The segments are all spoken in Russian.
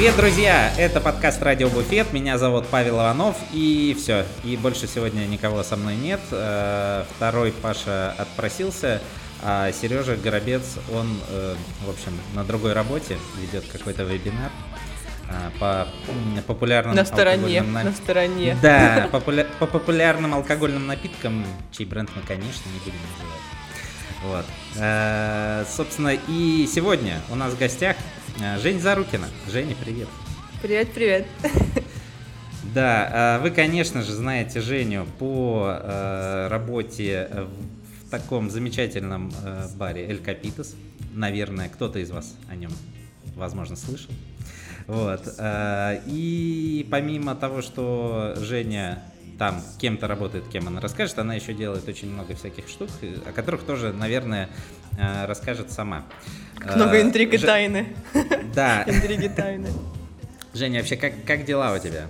Привет, друзья! Это подкаст «Радио Буфет». Меня зовут Павел Иванов. И все. И больше сегодня никого со мной нет. Э, второй Паша отпросился. А Сережа Горобец, он, э, в общем, на другой работе ведет какой-то вебинар э, по популярным на стороне, нап... на стороне. Да, популя... по популярным алкогольным напиткам, чей бренд мы, конечно, не будем называть. Вот. Э, собственно, и сегодня у нас в гостях э, Жень Зарукина. Женя, привет. Привет, привет. Да, э, вы, конечно же, знаете Женю по работе в таком замечательном баре Эль Капитас. Наверное, кто-то из вас о нем, возможно, слышал. Вот. И помимо того, что Женя там кем-то работает, кем она расскажет, она еще делает очень много всяких штук, о которых тоже, наверное, э, расскажет сама. Много э, интриг и тайны. Да. Интриги тайны. Женя, вообще, как, как дела у тебя?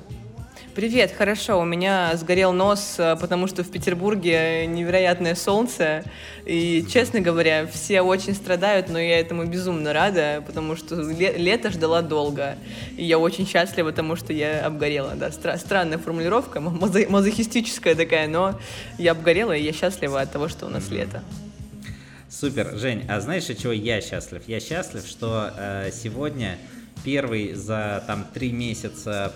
Привет, хорошо. У меня сгорел нос, э, потому что в Петербурге невероятное солнце. И, честно говоря, все очень страдают, но я этому безумно рада, потому что лето ждала долго. И я очень счастлива, потому что я обгорела. Да, стра- странная формулировка, мазохистическая такая, но я обгорела, и я счастлива от того, что у нас лето. Супер, Жень, а знаешь, от чего я счастлив? Я счастлив, что э, сегодня первый за там три месяца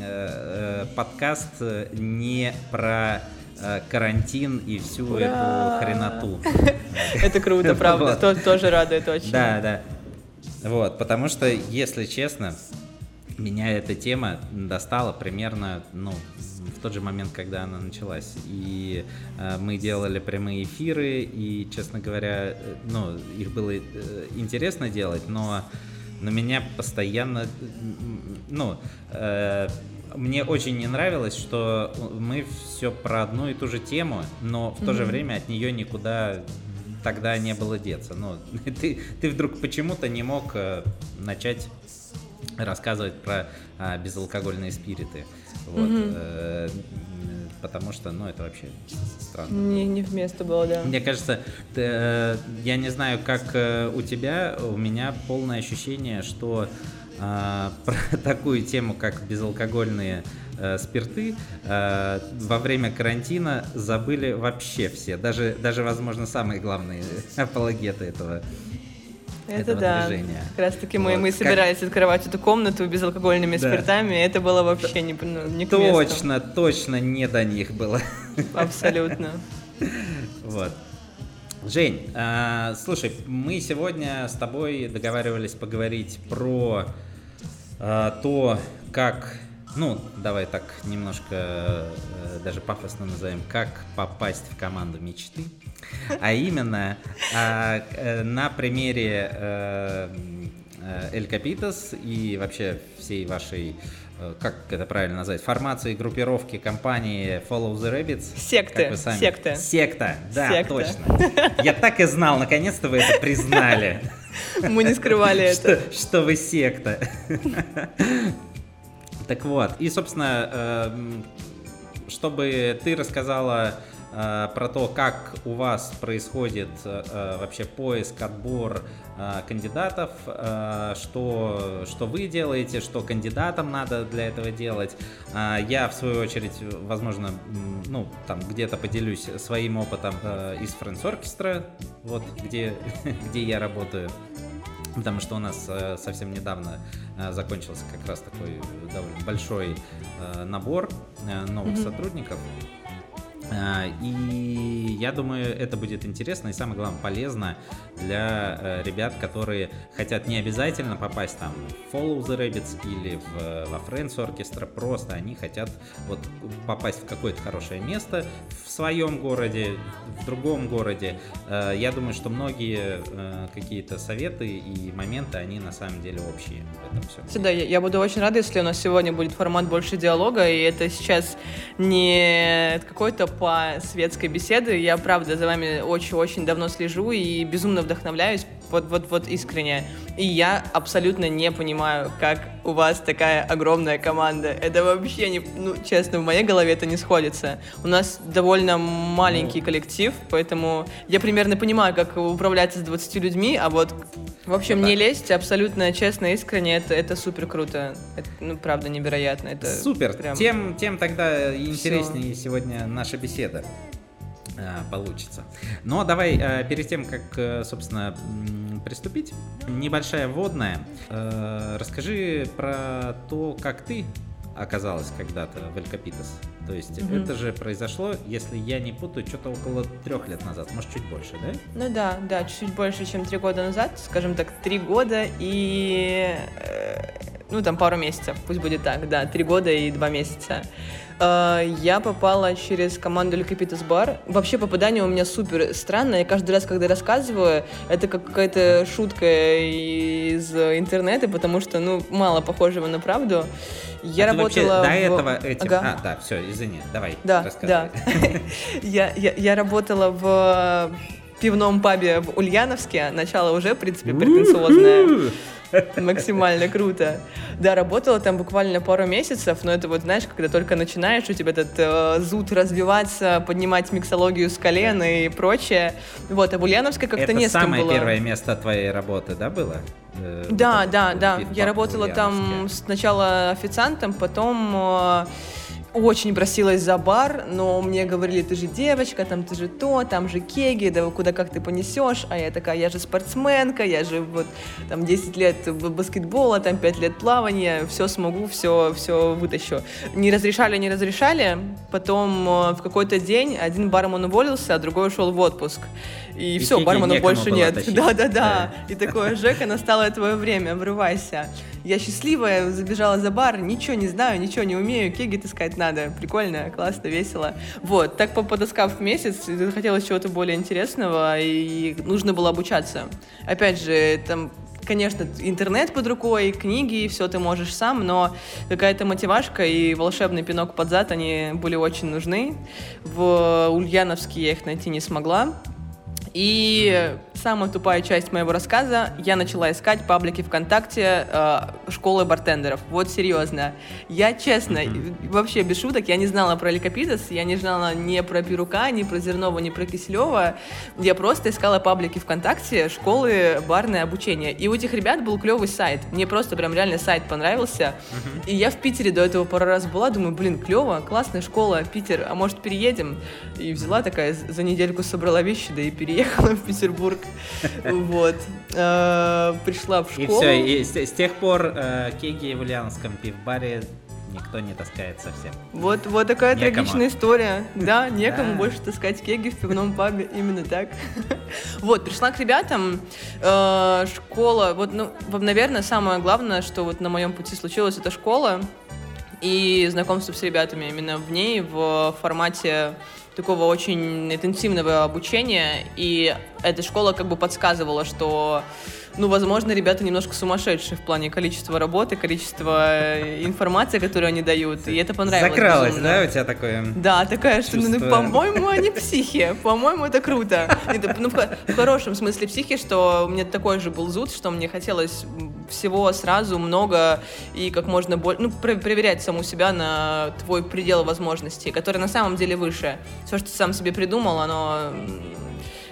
э, э, подкаст не про э, карантин и всю Ура! эту хреноту. Это круто, правда. Тоже радует очень. Да, да. Вот, потому что, если честно, меня эта тема достала примерно, ну, в тот же момент, когда она началась. И э, мы делали прямые эфиры, и, честно говоря, ну, их было э, интересно делать, но но меня постоянно, ну, э, мне очень не нравилось, что мы все про одну и ту же тему, но в то mm-hmm. же время от нее никуда тогда не было деться. Ну, ты, ты вдруг почему-то не мог э, начать рассказывать про а, безалкогольные спириты. Вот. Mm-hmm. Потому что, ну, это вообще странно. Не, не вместо было, да. Мне кажется, ты, э, я не знаю, как э, у тебя, у меня полное ощущение, что э, про такую тему, как безалкогольные э, спирты, э, во время карантина забыли вообще все, даже, даже возможно, самые главные апологеты этого это да. Движения. Как раз таки мы, вот. мы собирались как... открывать эту комнату безалкогольными да. спиртами, это было вообще не, ну, не к Точно, месту. точно не до них было. Абсолютно. Вот. Жень, э, слушай, мы сегодня с тобой договаривались поговорить про э, то, как ну, давай так немножко э, даже пафосно назовем, как попасть в команду мечты. А именно а, э, на примере э, Эль Капитас и вообще всей вашей как это правильно назвать, формации, группировки компании Follow the Rabbits. Секты, сами... секта. Секта, да, Секта. точно. Я так и знал, наконец-то вы это признали. Мы не скрывали это. Что, что вы секта. Так вот, и, собственно, эм, чтобы ты рассказала э, про то, как у вас происходит э, вообще поиск, отбор э, кандидатов, что, что вы делаете, что кандидатам надо для этого делать. Я, в свою очередь, возможно, ну, там где-то поделюсь своим опытом из Friends Orchestra, вот где, где я работаю. Потому что у нас э, совсем недавно э, закончился как раз такой довольно большой э, набор новых mm-hmm. сотрудников. А, и я думаю, это будет интересно и самое главное полезно для э, ребят, которые хотят не обязательно попасть там в Follow the Rabbits или в, во Friends Orchestra, просто они хотят вот попасть в какое-то хорошее место в своем городе, в другом городе. Э, я думаю, что многие э, какие-то советы и моменты, они на самом деле общие в этом. Всегда, я, я буду очень рада, если у нас сегодня будет формат больше диалога, и это сейчас не какой-то по светской беседы. Я, правда, за вами очень-очень давно слежу и безумно вдохновляюсь вот, вот, вот искренне. И я абсолютно не понимаю, как у вас такая огромная команда. Это вообще не, ну, честно, в моей голове это не сходится. У нас довольно маленький коллектив, поэтому я примерно понимаю, как управляться с 20 людьми, а вот, в общем, Ну да. не лезть абсолютно честно, искренне, это, это супер круто. Это, ну, правда, невероятно. Это Супер. прям- Тем, тем тогда интереснее сегодня наша беседа получится. Но давай э, перед тем, как, э, собственно, приступить, небольшая вводная. Э, Расскажи про то, как ты оказалась когда-то в Элькапитас. То есть Мгм. это же произошло, если я не путаю, что-то около трех лет назад, может чуть больше, да? Ну да, да, чуть больше, чем три года назад, скажем так, три года и... э, ну, там пару месяцев, пусть будет так, да, три года и два месяца. Э, Я попала через команду Ликопитас Бар. Вообще попадание у меня супер странное. Я каждый раз, когда рассказываю, это как какая-то шутка из интернета, потому что, ну, мало похожего на правду. Я А ты вообще работала до в- этого этим... Ага. А, да, все, извини, давай, Да, рассказывай. да. Я, я, я работала в пивном пабе в Ульяновске. Начало уже, в принципе, претенциозное. Максимально круто. Да, работала там буквально пару месяцев, но это вот, знаешь, когда только начинаешь, у тебя этот э, зуд развиваться, поднимать миксологию с колен и прочее. Вот, а в Ульяновске как-то Это не кем самое было. первое место твоей работы, да, было? Э, Да, да, вот да. пивпаб Я работала там сначала официантом, потом э, очень просилась за бар, но мне говорили, ты же девочка, там ты же то, там же кеги, да куда как ты понесешь, а я такая, я же спортсменка, я же вот там 10 лет баскетбола, там 5 лет плавания, все смогу, все, все вытащу. Не разрешали, не разрешали, потом э, в какой-то день один бармен уволился, а другой ушел в отпуск. И, И все, бармена больше нет. Да, да, да. Да. И такое, Жека, настало твое время, врывайся. Я счастливая, забежала за бар, ничего не знаю, ничего не умею, кеги таскать надо. Прикольно, классно, весело. Вот, так по- подоскав месяц, захотелось чего-то более интересного, и нужно было обучаться. Опять же, там Конечно, интернет под рукой, книги, все ты можешь сам, но какая-то мотивашка и волшебный пинок под зад, они были очень нужны. В Ульяновске я их найти не смогла. И самая тупая часть моего рассказа, я начала искать паблики ВКонтакте э, школы бартендеров. Вот серьезно. Я честно, вообще без шуток, я не знала про Ликопитас, я не знала ни про Пирука, ни про Зернова, ни про Киселева. Я просто искала паблики ВКонтакте школы барное обучение. И у этих ребят был клевый сайт. Мне просто прям реально сайт понравился. И я в Питере до этого пару раз была, думаю, блин, клево, классная школа, Питер, а может переедем? И взяла такая, за недельку собрала вещи, да и переехала в Петербург. Вот. Э, Пришла в И школу. все, и с, с тех пор э, кеги в Ульяновском пивбаре никто не таскает совсем. Вот, вот такая Некому. трагичная история. Да, некому Да. больше таскать кеги в пивном пабе. Именно так. Вот, пришла к ребятам. э, Школа. Вот, ну, наверное, самое главное, что вот на моем пути случилось, это школа. И знакомство с ребятами именно в ней, в формате такого очень интенсивного обучения. И эта школа как бы подсказывала, что ну, возможно, ребята немножко сумасшедшие в плане количества работы, количества э, информации, которую они дают. И это понравилось. Закралось, безумно. да, у тебя такое? Да, такая, что, ну, ну, по-моему, они психи. По-моему, это круто. Нет, ну, в, в хорошем смысле психи, что у меня такой же был зуд, что мне хотелось всего сразу много и как можно больше, ну, про- проверять саму себя на твой предел возможностей, который на самом деле выше. Все, что ты сам себе придумал, оно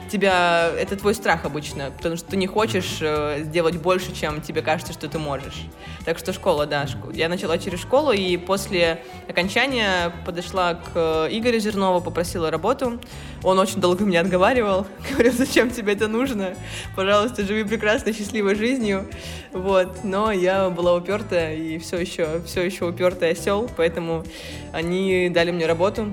тебя это твой страх обычно, потому что ты не хочешь э, сделать больше, чем тебе кажется, что ты можешь. Так что школа, да, я начала через школу и после окончания подошла к э, Игорю Зернову, попросила работу. Он очень долго меня отговаривал, говорил, зачем тебе это нужно? Пожалуйста, живи прекрасной, счастливой жизнью. Вот, но я была упертая и все еще, все еще упертый осел, поэтому они дали мне работу.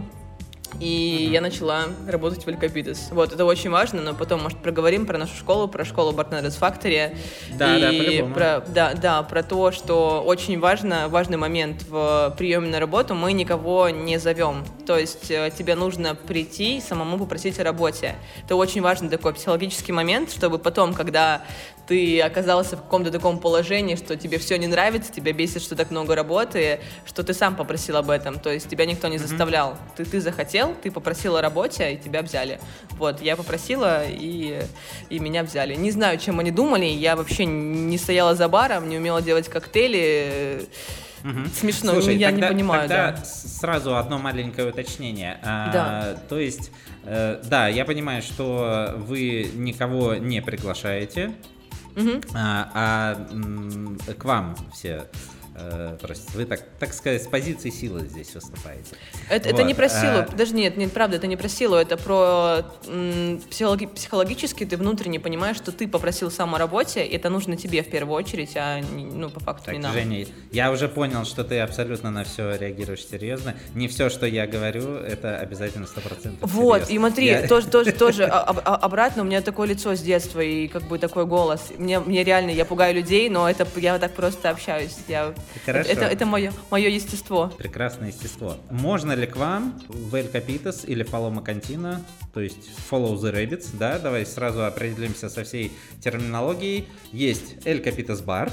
И я начала работать в Элькопитес. Вот, это очень важно, но потом, может, проговорим про нашу школу, про школу Bartenders Factory. Да, и да, по-любому. про, да, да, про то, что очень важно, важный момент в приеме на работу, мы никого не зовем. То есть э, тебе нужно прийти и самому попросить о работе. Это очень важный такой психологический момент, чтобы потом, когда ты оказался в каком-то таком положении, что тебе все не нравится, тебя бесит, что так много работы, что ты сам попросил об этом, то есть тебя никто не заставлял. Ты, ты захотел, ты попросил о работе, и тебя взяли. Вот, я попросила, и, и меня взяли. Не знаю, чем они думали, я вообще не стояла за баром, не умела делать коктейли, Угу. Смешно, Слушай, я тогда, не понимаю. Тогда да. сразу одно маленькое уточнение. А, да. то есть, э, да, я понимаю, что вы никого не приглашаете, угу. а, а к вам все Э, вы так, так сказать, с позиции силы здесь выступаете. Это, вот. это не про силу, а... даже нет, нет, правда, это не про силу, это про м, психологи- психологически ты внутренне понимаешь, что ты попросил сам о работе, и это нужно тебе в первую очередь, а ну, по факту так, не нам. Женя, я уже понял, что ты абсолютно на все реагируешь серьезно. Не все, что я говорю, это обязательно 100% Вот, серьезно. и смотри, я... тоже, тоже, тоже а, а, а, обратно, у меня такое лицо с детства и как бы такой голос. Мне, мне реально, я пугаю людей, но это я так просто общаюсь. Я Хорошо. Это, это мое, мое естество. Прекрасное естество. Можно ли к вам в El Capitas или Paloma Cantina, то есть Follow the Rabbits, да, давай сразу определимся со всей терминологией. Есть El Capitas Bar,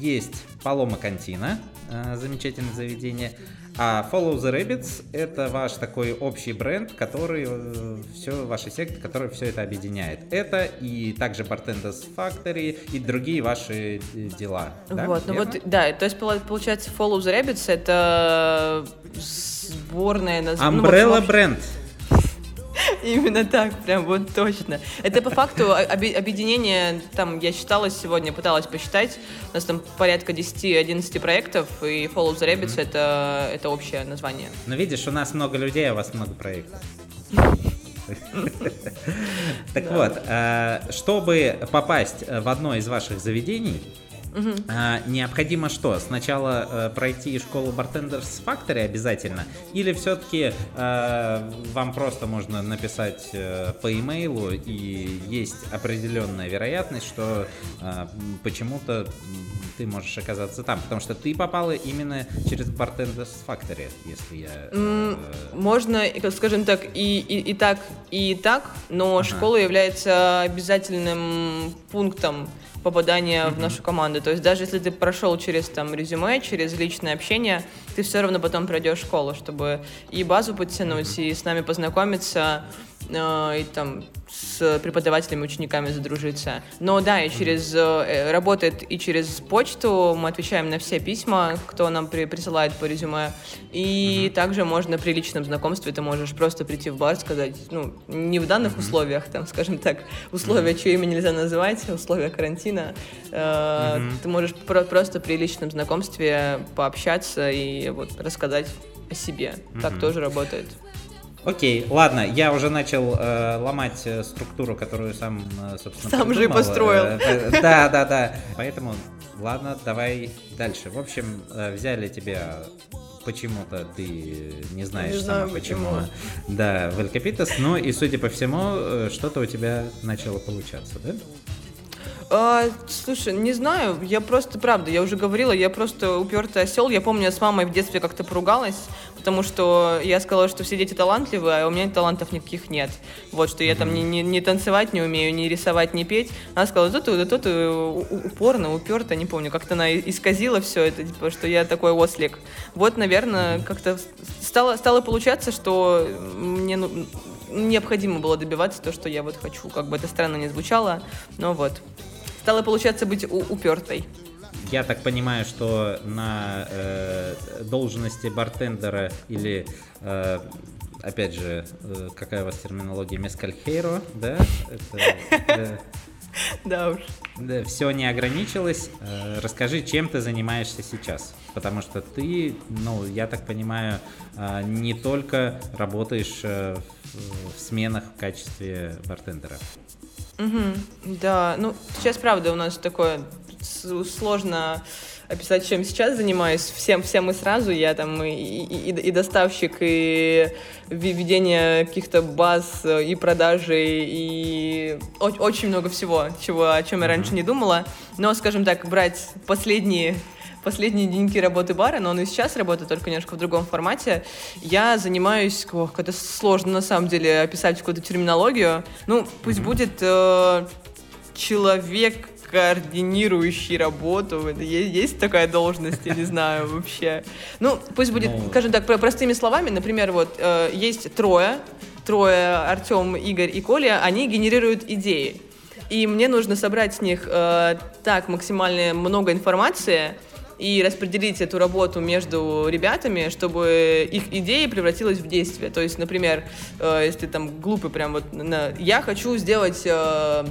есть Paloma Cantina, э, замечательное заведение, а Follow the Rabbits — это ваш такой общий бренд, который э, все, ваши секты, который все это объединяет. Это и также Bartenders Factory и другие ваши э, дела. Да? Вот, ну вот, да, то есть получается Follow the Rabbits — это сборная название. Umbrella ну, бренд. Именно так, прям вот точно. Это по факту объединение, там, я считала сегодня, пыталась посчитать, у нас там порядка 10-11 проектов, и Follow the Rabbits mm-hmm. это, это общее название. Ну, видишь, у нас много людей, а у вас много проектов. Так вот, э, чтобы попасть в одно из ваших заведений, Угу. А, необходимо что? Сначала э, пройти школу Bartenders Factory обязательно? Или все-таки э, вам просто можно написать э, по имейлу и есть определенная вероятность, что э, почему-то ты можешь оказаться там? Потому что ты попала именно через Bartenders Factory, если я... Э, можно, скажем так, и, и, и так, и так, но ага. школа является обязательным пунктом попадания mm-hmm. в нашу команду. То есть даже если ты прошел через там резюме, через личное общение, ты все равно потом пройдешь школу, чтобы и базу подтянуть, mm-hmm. и с нами познакомиться, э, и там с преподавателями, учениками задружиться. Но да, и через э, работает и через почту. Мы отвечаем на все письма, кто нам при, присылает по резюме. И mm-hmm. также можно при личном знакомстве ты можешь просто прийти в бар, сказать, ну, не в данных mm-hmm. условиях, там, скажем так, условия, mm-hmm. чье имя нельзя называть, условия карантина. Э, mm-hmm. Ты можешь про- просто при личном знакомстве пообщаться и вот рассказать о себе. Mm-hmm. Так тоже работает. Окей, ладно, я уже начал э, ломать э, структуру, которую сам, э, собственно, Сам придумал. же и построил. Э, э, да, да, да. Поэтому, ладно, давай дальше. В общем, э, взяли тебя почему-то ты не знаешь не сама почему. почему. Да, в Элькапитас. Ну и, судя по всему, что-то у тебя начало получаться, да? А, слушай, не знаю, я просто, правда, я уже говорила, я просто упертый осел. Я помню, я с мамой в детстве как-то поругалась, потому что я сказала, что все дети талантливые, а у меня талантов никаких нет. Вот, что я там не, не, не танцевать не умею, не рисовать, не петь. Она сказала, тут, тут, тут упорно, уперто, не помню, как-то она исказила все это, типа, что я такой ослик. Вот, наверное, как-то стало, стало получаться, что мне ну, необходимо было добиваться то, что я вот хочу. Как бы это странно не звучало, но вот стало получаться быть упертой. Я так понимаю, что на э, должности бартендера или э, опять же, э, какая у вас терминология, мескальхейро, да? Это, да уж. Да, все не ограничилось. Э, расскажи, чем ты занимаешься сейчас? Потому что ты, ну, я так понимаю, э, не только работаешь в сменах в качестве бартендера. Угу, да, ну сейчас правда у нас такое сложно описать, чем сейчас занимаюсь. Всем, всем мы сразу, я там и, и, и доставщик, и ведение каких-то баз, и продажи, и очень много всего, чего, о чем я раньше не думала. Но, скажем так, брать последние последние деньги работы бара, но он и сейчас работает, только немножко в другом формате. Я занимаюсь, ох, это сложно на самом деле описать какую-то терминологию. Ну, пусть mm-hmm. будет э, человек координирующий работу. Есть, есть такая должность, я не знаю вообще. Ну, пусть будет, ну... скажем так, простыми словами. Например, вот э, есть трое, трое, Артем, Игорь и Коля, они генерируют идеи. И мне нужно собрать с них э, так максимально много информации, и распределить эту работу между ребятами, чтобы их идея превратилась в действие. То есть, например, э, если там глупый прям вот, на, я хочу сделать э,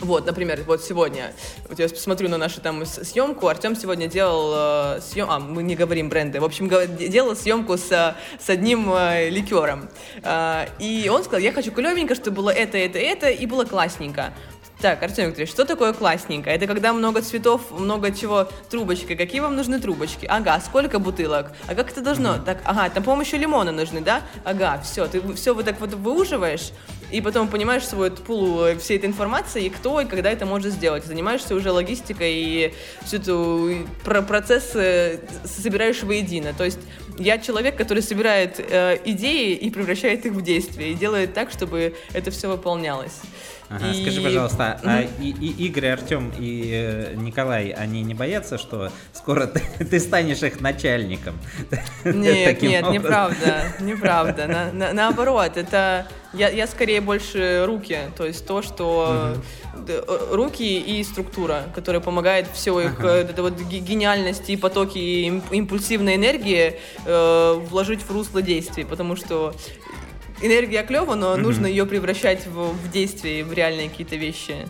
вот, например, вот сегодня, вот я посмотрю на нашу там съемку, Артем сегодня делал э, съем... А, мы не говорим бренды. В общем, делал съемку с, с одним э, ликером. Э, и он сказал, я хочу клевенько, чтобы было это, это, это, и было классненько. Так, Артем Викторович, что такое классненько? Это когда много цветов, много чего, трубочки. Какие вам нужны трубочки? Ага, сколько бутылок? А как это должно? Mm-hmm. Так, ага, там, по-моему, еще лимоны нужны, да? Ага, все, ты все вот так вот выуживаешь, и потом понимаешь свой пул э, всей этой информации, и кто, и когда это может сделать. Занимаешься уже логистикой и всю эту про процесс собираешь воедино. То есть я человек, который собирает э, идеи и превращает их в действие, и делает так, чтобы это все выполнялось. Ага, и... Скажи, пожалуйста, а и, и Игорь, Артем и э, Николай, они не боятся, что скоро ты, ты станешь их начальником? Нет, нет, образом? неправда, неправда. На, на, наоборот, это я, я скорее больше руки, то есть то, что mm-hmm. руки и структура, которая помогает все их ага. Это вот гениальность и потоки импульсивной энергии э, вложить в русло действий, потому что энергия клева, но mm-hmm. нужно ее превращать в, в действие, в реальные какие-то вещи.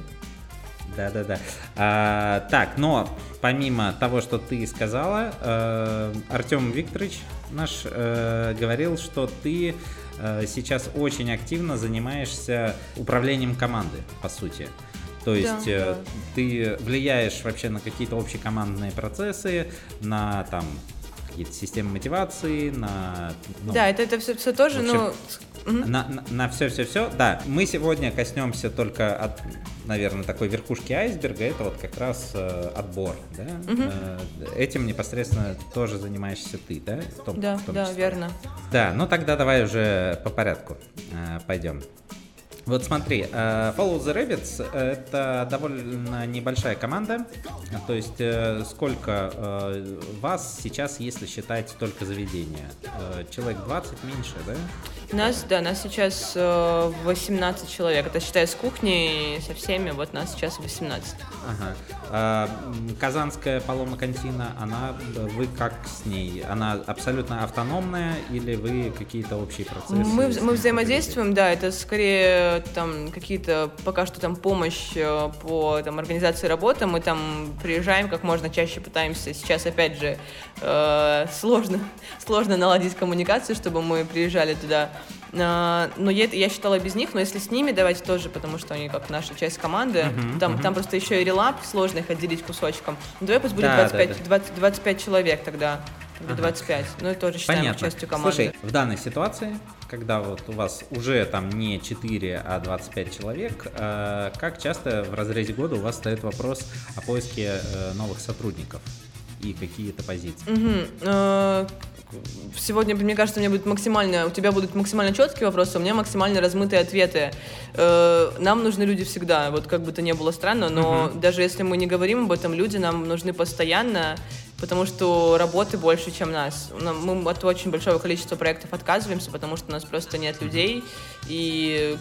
Да, да, да. А, так, но помимо того, что ты сказала, э, Артем Викторович наш э, говорил, что ты э, сейчас очень активно занимаешься управлением команды, по сути. То есть да, э, да. ты влияешь вообще на какие-то общекомандные процессы, на там какие-то системы мотивации, на... Ну, да, это, это все, все тоже, общем, ну, на, на, все-все-все. Да, мы сегодня коснемся только от, наверное, такой верхушки айсберга. Это вот как раз э, отбор. Да? Угу. Э, этим непосредственно тоже занимаешься ты, да? В том, да, в том да, числе. верно. Да, ну тогда давай уже по порядку э, пойдем. Вот смотри, э, Follow the Rabbits — это довольно небольшая команда, то есть э, сколько э, вас сейчас, если считать только заведение? Человек 20, меньше, да? Нас, да, нас сейчас 18 человек, это считая с кухней, со всеми, вот нас сейчас 18. Ага. А, Казанская Палома Кантина, она, вы как с ней? Она абсолютно автономная или вы какие-то общие процессы? Мы, мы взаимодействуем, да, это скорее там какие-то пока что там помощь э, по там, организации работы, мы там приезжаем как можно чаще пытаемся. Сейчас опять же э, сложно, сложно наладить коммуникацию, чтобы мы приезжали туда. Э, но я, я считала без них, но если с ними давайте тоже, потому что они как наша часть команды, uh-huh, там, uh-huh. там просто еще и релап, сложно их отделить кусочком. Ну, давай пусть будет да, 25, да, да. 20, 25 человек тогда. Или ага. 25. Ну, это тоже считаем Понятно. частью команды. Слушай, в данной ситуации когда вот у вас уже там не 4, а 25 человек, э, как часто в разрезе года у вас стоит вопрос о поиске э, новых сотрудников и какие-то позиции? Угу. Сегодня, мне кажется, у меня будет максимально, у тебя будут максимально четкие вопросы, у меня максимально размытые ответы. Нам нужны люди всегда, вот как бы то ни было странно, но угу. даже если мы не говорим об этом, люди нам нужны постоянно, потому что работы больше, чем нас. Мы от очень большого количества проектов отказываемся, потому что у нас просто нет людей, и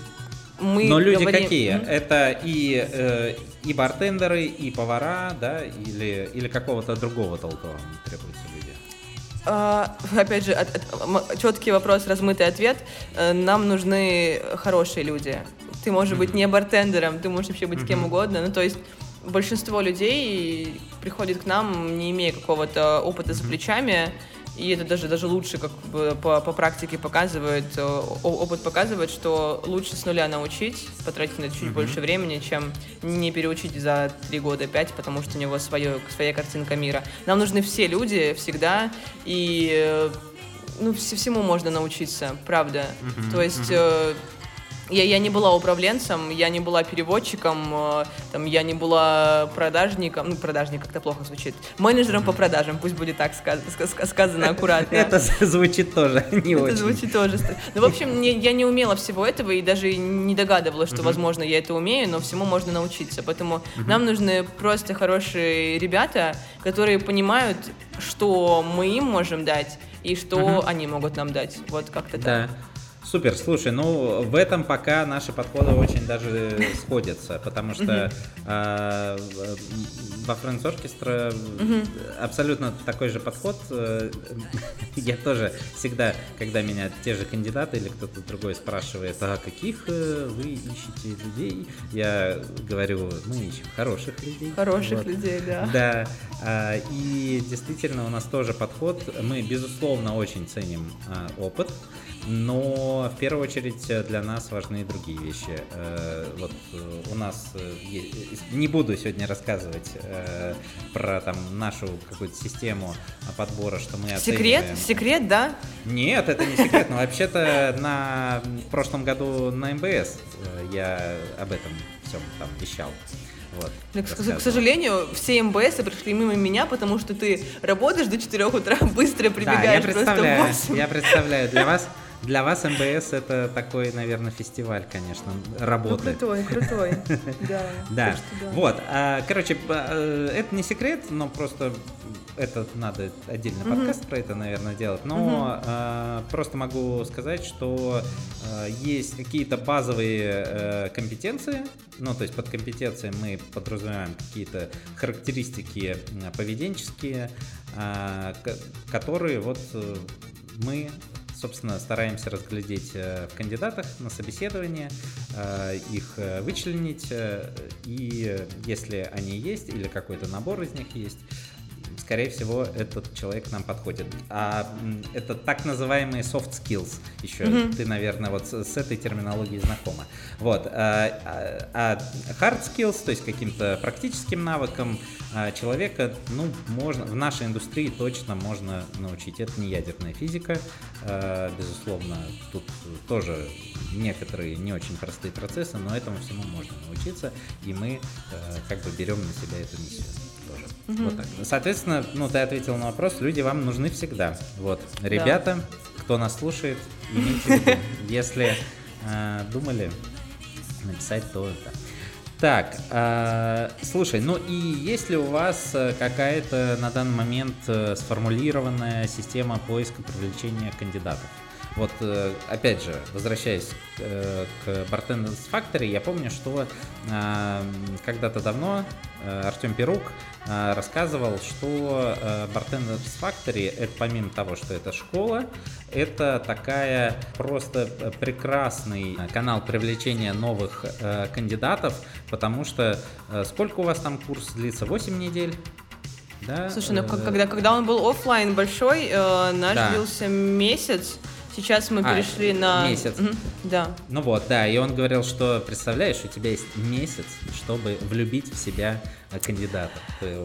мы Но люди говорим... какие? Mm-hmm. Это и, э, и бартендеры, и повара, да, или, или какого-то другого толка требуются люди? Uh, опять же, от, от, четкий вопрос, размытый ответ. Uh, нам нужны хорошие люди. Ты можешь mm-hmm. быть не бартендером, ты можешь вообще быть mm-hmm. кем угодно. Ну, то есть большинство людей приходит к нам, не имея какого-то опыта за плечами, и это даже, даже лучше, как бы по, по практике показывает, э, опыт показывает, что лучше с нуля научить, потратить на это чуть mm-hmm. больше времени, чем не переучить за три года, пять, потому что у него свое, своя картинка мира. Нам нужны все люди всегда, и э, ну, всему можно научиться, правда. Mm-hmm. То есть... Mm-hmm я, я не была управленцем, я не была переводчиком, э, там, я не была продажником, ну, продажник как-то плохо звучит, менеджером по продажам, пусть будет так сказ сказано аккуратно. Это звучит тоже не очень. Это звучит тоже. Ну, в общем, я не умела всего этого и даже не догадывалась, что, возможно, я это умею, но всему можно научиться. Поэтому нам нужны просто хорошие ребята, которые понимают, что мы им можем дать и что они могут нам дать. Вот как-то так. Супер, слушай, ну в этом пока наши подходы очень даже сходятся, потому что э, во Friends Orchestra абсолютно такой же подход. Э, я тоже всегда, когда меня те же кандидаты или кто-то другой спрашивает, а каких э, вы ищете людей, я говорю, мы ищем хороших людей. Хороших вот. людей, да. Да, э, и действительно у нас тоже подход, мы безусловно очень ценим э, опыт, но в первую очередь для нас важны другие вещи. Э, вот э, у нас, э, не буду сегодня рассказывать про там нашу какую-то систему подбора, что мы Секрет? Оцениваем. Секрет, да? Нет, это не секрет, но вообще-то на в прошлом году на МБС я об этом всем там вещал. Вот, к, к сожалению, все МБС пришли мимо меня, потому что ты работаешь до 4 утра, быстро прибегаешь да, я представляю, просто Я представляю, для вас для вас МБС это такой, наверное, фестиваль, конечно, работы. Ну, крутой, крутой, да. Да, вот, а, короче, э, это не секрет, но просто это надо отдельный подкаст про это, наверное, делать. Но э, просто могу сказать, что э, есть какие-то базовые э, компетенции. Ну, то есть под компетенцией мы подразумеваем какие-то характеристики поведенческие, э, которые вот мы собственно, стараемся разглядеть э, в кандидатах на собеседование, э, их э, вычленить, и если они есть, или какой-то набор из них есть, скорее всего, этот человек нам подходит. А это так называемые soft skills еще. Mm-hmm. Ты, наверное, вот с, с этой терминологией знакома. Вот. А, а hard skills, то есть каким-то практическим навыкам человека, ну, можно, в нашей индустрии точно можно научить. Это не ядерная физика, безусловно, тут тоже некоторые не очень простые процессы, но этому всему можно научиться, и мы как бы берем на себя эту миссию. Угу. Вот так. Соответственно, ну, ты ответил на вопрос, люди вам нужны всегда. Вот. Ребята, да. кто нас слушает, имейте в виду, если э, думали написать, то да. Так, э, слушай, ну и есть ли у вас э, какая-то на данный момент сформулированная система поиска привлечения кандидатов? Вот, э, опять же, возвращаясь э, к Bartenders Factory, я помню, что э, когда-то давно Артем Перук рассказывал, что Bartenders Factory, это помимо того, что это школа, это такая просто прекрасный канал привлечения новых кандидатов, потому что сколько у вас там курс длится? 8 недель? Да? Слушай, ну когда, когда он был офлайн большой, наш да. длился месяц, Сейчас мы а, перешли на... Месяц. Угу, да. Ну вот, да, и он говорил, что, представляешь, у тебя есть месяц, чтобы влюбить в себя кандидата.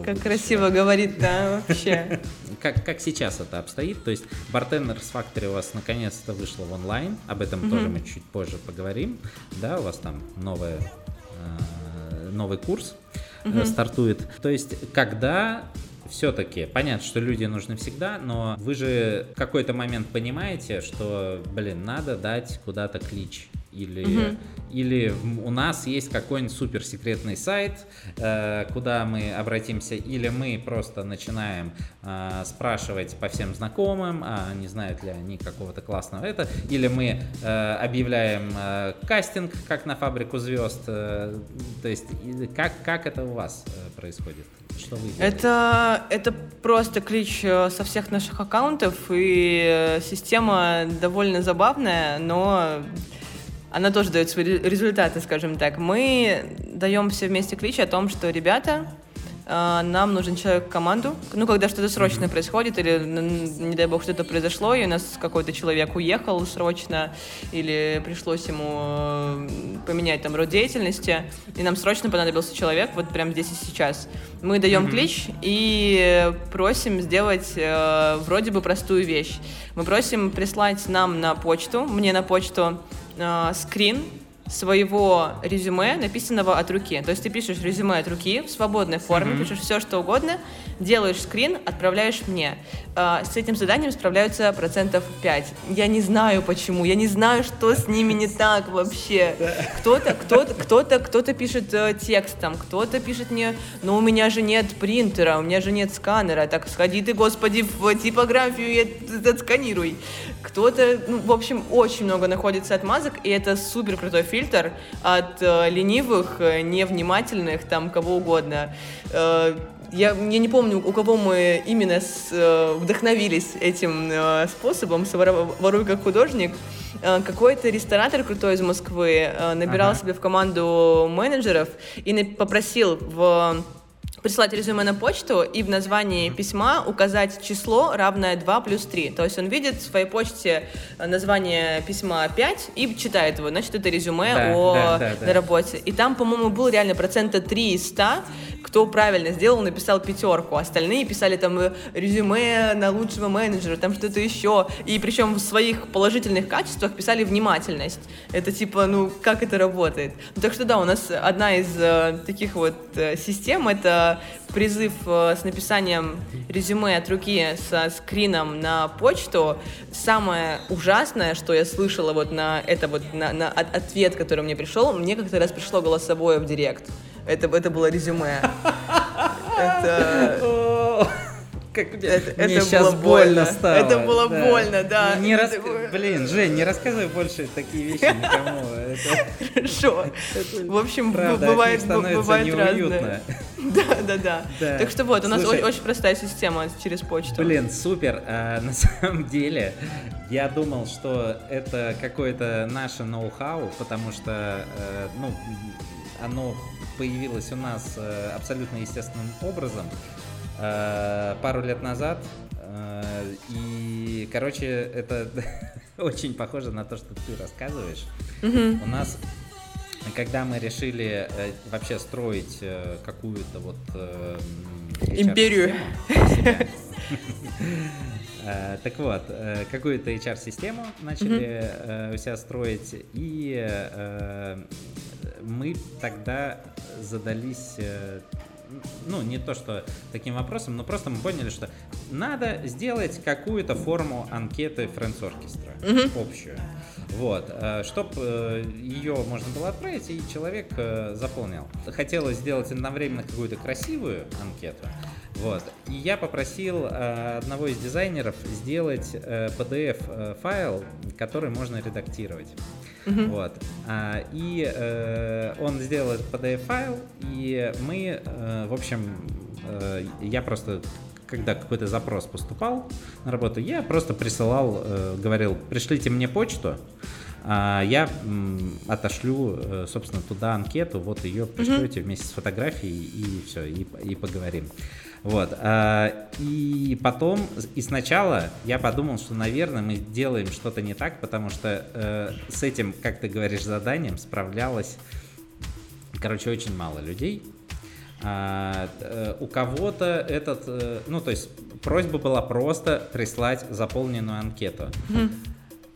Как красиво говорит, да, вообще. Как, как сейчас это обстоит, то есть Bartenders Factory у вас наконец-то вышло в онлайн, об этом тоже мы чуть позже поговорим, да, у вас там новая, э, новый курс э, стартует. То есть, когда все-таки понятно, что люди нужны всегда, но вы же в какой-то момент понимаете, что, блин, надо дать куда-то клич. Или, угу. или у нас есть какой-нибудь суперсекретный сайт, э, куда мы обратимся, или мы просто начинаем э, спрашивать по всем знакомым, а не знают ли они какого-то классного это, или мы э, объявляем э, кастинг, как на фабрику звезд. Э, то есть, как, как это у вас э, происходит? Что вы это, это просто клич э, со всех наших аккаунтов, и э, система довольно забавная, но она тоже дает свои результаты, скажем так. Мы даем все вместе клич о том, что, ребята, а, нам нужен человек в команду. Ну, когда что-то срочное происходит, или, не дай бог, что-то произошло, и у нас какой-то человек уехал срочно, или пришлось ему э, поменять там род деятельности, и нам срочно понадобился человек вот прямо здесь и сейчас. Мы даем mm-hmm. клич и просим сделать э, вроде бы простую вещь. Мы просим прислать нам на почту, мне на почту, э, скрин своего резюме, написанного от руки. То есть ты пишешь резюме от руки в свободной форме, mm-hmm. пишешь все, что угодно, делаешь скрин, отправляешь мне. А, с этим заданием справляются процентов 5. Я не знаю почему, я не знаю, что с ними не так вообще. Кто-то, кто-то, кто-то, кто-то пишет э, текстом, кто-то пишет мне, но у меня же нет принтера, у меня же нет сканера, так сходи ты, господи, в типографию и отсканируй. Кто-то, ну, в общем, очень много находится отмазок, и это супер крутой фильтр от э, ленивых, э, невнимательных, там, кого угодно. Я, я не помню, у кого мы именно с, э, вдохновились этим э, способом, воруй как художник. Э, какой-то ресторатор крутой из Москвы э, набирал ага. себе в команду менеджеров и попросил в прислать резюме на почту и в названии письма указать число, равное 2 плюс 3. То есть он видит в своей почте э, название письма 5 и читает его. Значит, это резюме да, о да, да, да. на работе. И там, по-моему, был реально процента 3 из 100, кто правильно сделал, написал пятерку. Остальные писали там э, резюме на лучшего менеджера, там что-то еще. И причем в своих положительных качествах писали внимательность. Это типа, ну, как это работает? Ну, так что да, у нас одна из э, таких вот э, систем — это призыв э, с написанием резюме от руки со скрином на почту. Самое ужасное, что я слышала вот на это вот на, на ответ, который мне пришел, мне как-то раз пришло голосовое в директ. Это, это было резюме. Это... Как, это, Мне это сейчас было больно стало. Это было да. больно, да. Не рас... Блин, Жень, не рассказывай больше такие вещи никому. Хорошо. В общем, бывает, бывает разное. Да, да, да. Так что вот, у нас очень простая система через почту. Блин, супер. А, на самом деле, я думал, что это какое-то наше ноу-хау, потому что, э, ну, оно появилось у нас э, абсолютно естественным образом. Э, пару лет назад. Э, и, короче, это очень похоже на то, что ты рассказываешь. У нас когда мы решили вообще строить какую-то вот империю. Так вот, какую-то HR-систему начали mm-hmm. у себя строить, и мы тогда задались ну, не то, что таким вопросом, но просто мы поняли, что надо сделать какую-то форму анкеты Friends Orchestra, mm-hmm. общую. Вот, э, чтобы э, ее можно было отправить, и человек э, заполнил. Хотелось сделать одновременно какую-то красивую анкету, вот. И я попросил одного из дизайнеров сделать PDF-файл, который можно редактировать. Mm-hmm. Вот. А, и э, он сделал этот PDF-файл, и мы, э, в общем, э, я просто когда какой-то запрос поступал на работу, я просто присылал, э, говорил, пришлите мне почту, а я отошлю, э, собственно, туда анкету, вот ее пришлете mm-hmm. вместе с фотографией и все, и, и поговорим. Вот. А, и потом, и сначала я подумал, что, наверное, мы делаем что-то не так, потому что э, с этим, как ты говоришь, заданием справлялось, короче, очень мало людей. А, э, у кого-то этот, э, ну, то есть просьба была просто прислать заполненную анкету. Mm-hmm.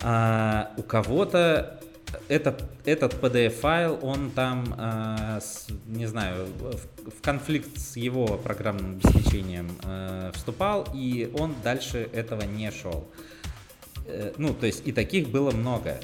А, у кого-то этот, этот PDF-файл, он там, э, с, не знаю, в, в конфликт с его программным обеспечением э, вступал, и он дальше этого не шел. Э, ну, то есть и таких было много.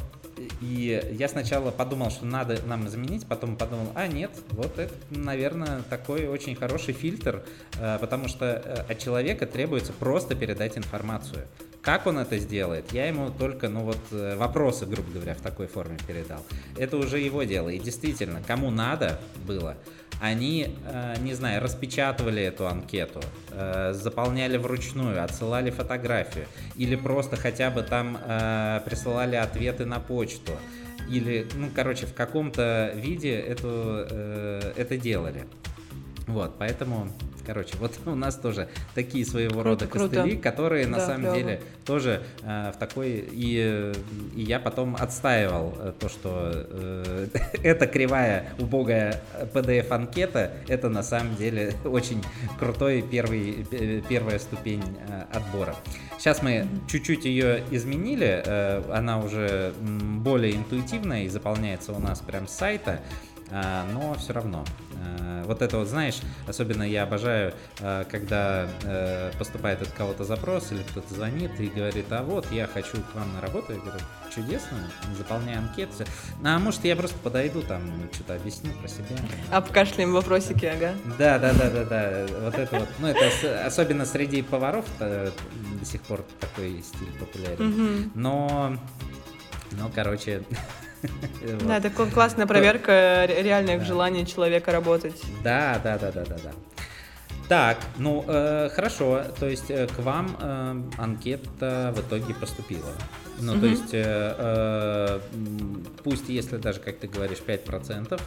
И я сначала подумал, что надо нам заменить, потом подумал, а нет, вот это, наверное, такой очень хороший фильтр, э, потому что э, от человека требуется просто передать информацию. Как он это сделает, я ему только, ну вот, э, вопросы, грубо говоря, в такой форме передал. Это уже его дело. И действительно, кому надо было, они, э, не знаю, распечатывали эту анкету, э, заполняли вручную, отсылали фотографию, или просто хотя бы там присылали ответы на почту, или, ну, короче, в каком-то виде эту, это делали. Вот, поэтому Короче, вот у нас тоже такие своего круто, рода костыли, круто. которые на самом клево. деле тоже э, в такой... И, и я потом отстаивал э, то, что э, эта кривая убогая PDF-анкета, это на самом деле очень крутой первый, э, первая ступень э, отбора. Сейчас мы mm-hmm. чуть-чуть ее изменили, э, она уже более интуитивная и заполняется у нас прям с сайта. А, но все равно. А, вот это вот, знаешь, особенно я обожаю, а, когда э, поступает от кого-то запрос или кто-то звонит и говорит, а вот я хочу к вам на работу. Я говорю, чудесно, заполняю анкету. А может я просто подойду там, что-то объясню про себя. Обкашляем вопросики, ага. Да, да, да, да, да. Вот это вот. Ну, это особенно среди поваров до сих пор такой стиль популярен. Но, но, короче, Да, это классная проверка реальных желаний человека работать. Да, да, да, да, да, да. Так, ну э, хорошо, то есть э, к вам э, анкета в итоге поступила. Ну, то есть, э, э, пусть если даже, как ты говоришь, 5%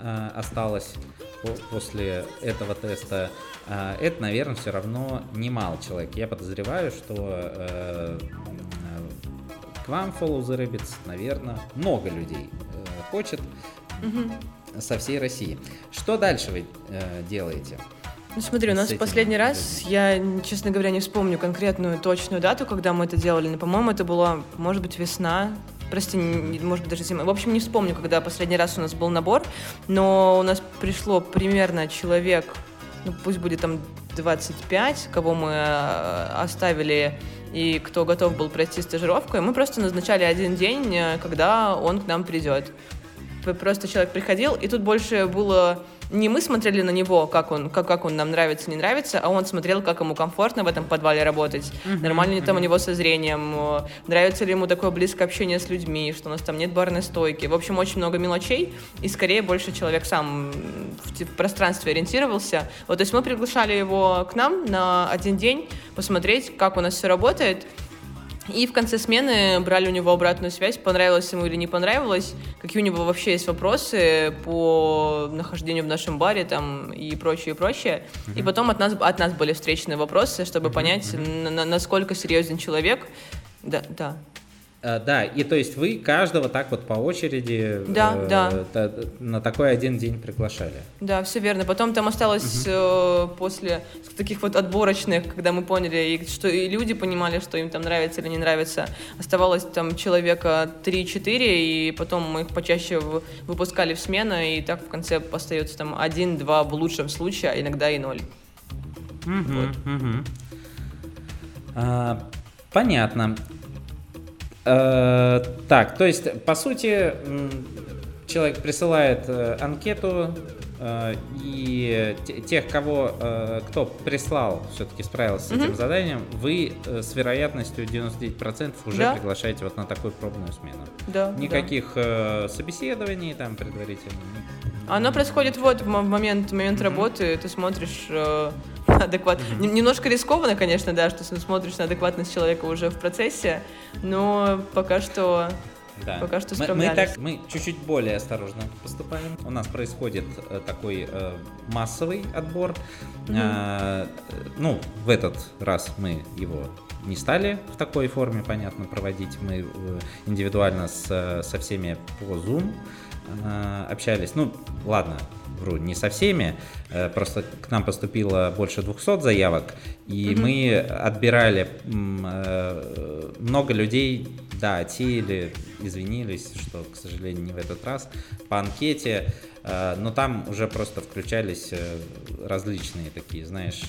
э, осталось по после этого теста, э, это, наверное, все равно немало человек. Я подозреваю, что э, к вам Follow the Rabbits, наверное, много людей э, хочет угу. со всей России. Что дальше вы э, делаете? Ну смотри, у нас в последний раз, я, честно говоря, не вспомню конкретную точную дату, когда мы это делали, но, по-моему, это была, может быть, весна, прости, может быть, даже зима. В общем, не вспомню, когда последний раз у нас был набор, но у нас пришло примерно человек, ну пусть будет там 25, кого мы э, оставили и кто готов был пройти стажировку, и мы просто назначали один день, э, когда он к нам придет. Просто человек приходил, и тут больше было не мы смотрели на него, как он, как, как он нам нравится, не нравится, а он смотрел, как ему комфортно в этом подвале работать, uh-huh, нормально ли там у него со зрением, э, нравится ли ему такое близкое общение с людьми, что у нас там нет барной стойки. В общем, очень много мелочей, и скорее больше человек сам в, в пространстве ориентировался. Вот, то есть мы приглашали его к нам на один день посмотреть, как у нас все работает, и в конце смены брали у него обратную связь, понравилось ему или не понравилось, какие у него вообще есть вопросы по нахождению в нашем баре там и прочее, и прочее. Mm-hmm. И потом от нас, от нас были встречные вопросы, чтобы mm-hmm. понять, mm-hmm. На, насколько серьезен человек. Да, да. Э, да, и то есть вы каждого так вот по очереди да, э, да. Та, на такой один день приглашали. Да, все верно. Потом там осталось угу. э, после таких вот отборочных, когда мы поняли, и, что и люди понимали, что им там нравится или не нравится, оставалось там человека 3-4, и потом мы их почаще выпускали в смену, и так в конце остается там один-два в лучшем случае, а иногда и ноль. Угу, вот. угу. А, понятно. Э, так, то есть, по сути, человек присылает э, анкету, и тех, кого, кто прислал, все-таки справился с mm-hmm. этим заданием, вы с вероятностью 99% уже да. приглашаете вот на такую пробную смену. Да. Никаких да. собеседований там предварительно. Оно происходит вот в момент, момент mm-hmm. работы, ты смотришь адекват. Mm-hmm. Немножко рискованно, конечно, да, что смотришь на адекватность человека уже в процессе, но пока что да. Пока что мы, мы, так, мы чуть-чуть более осторожно поступаем. У нас происходит э, такой э, массовый отбор. Mm-hmm. А, ну, в этот раз мы его не стали в такой форме, понятно, проводить. Мы э, индивидуально с, со всеми по Zoom э, общались. Ну, ладно, вру, не со всеми, э, просто к нам поступило больше 200 заявок, и mm мы отбирали э, много людей, да, отсеяли, извинились, что, к сожалению, не в этот раз, по анкете, э, но там уже просто включались различные такие, знаешь,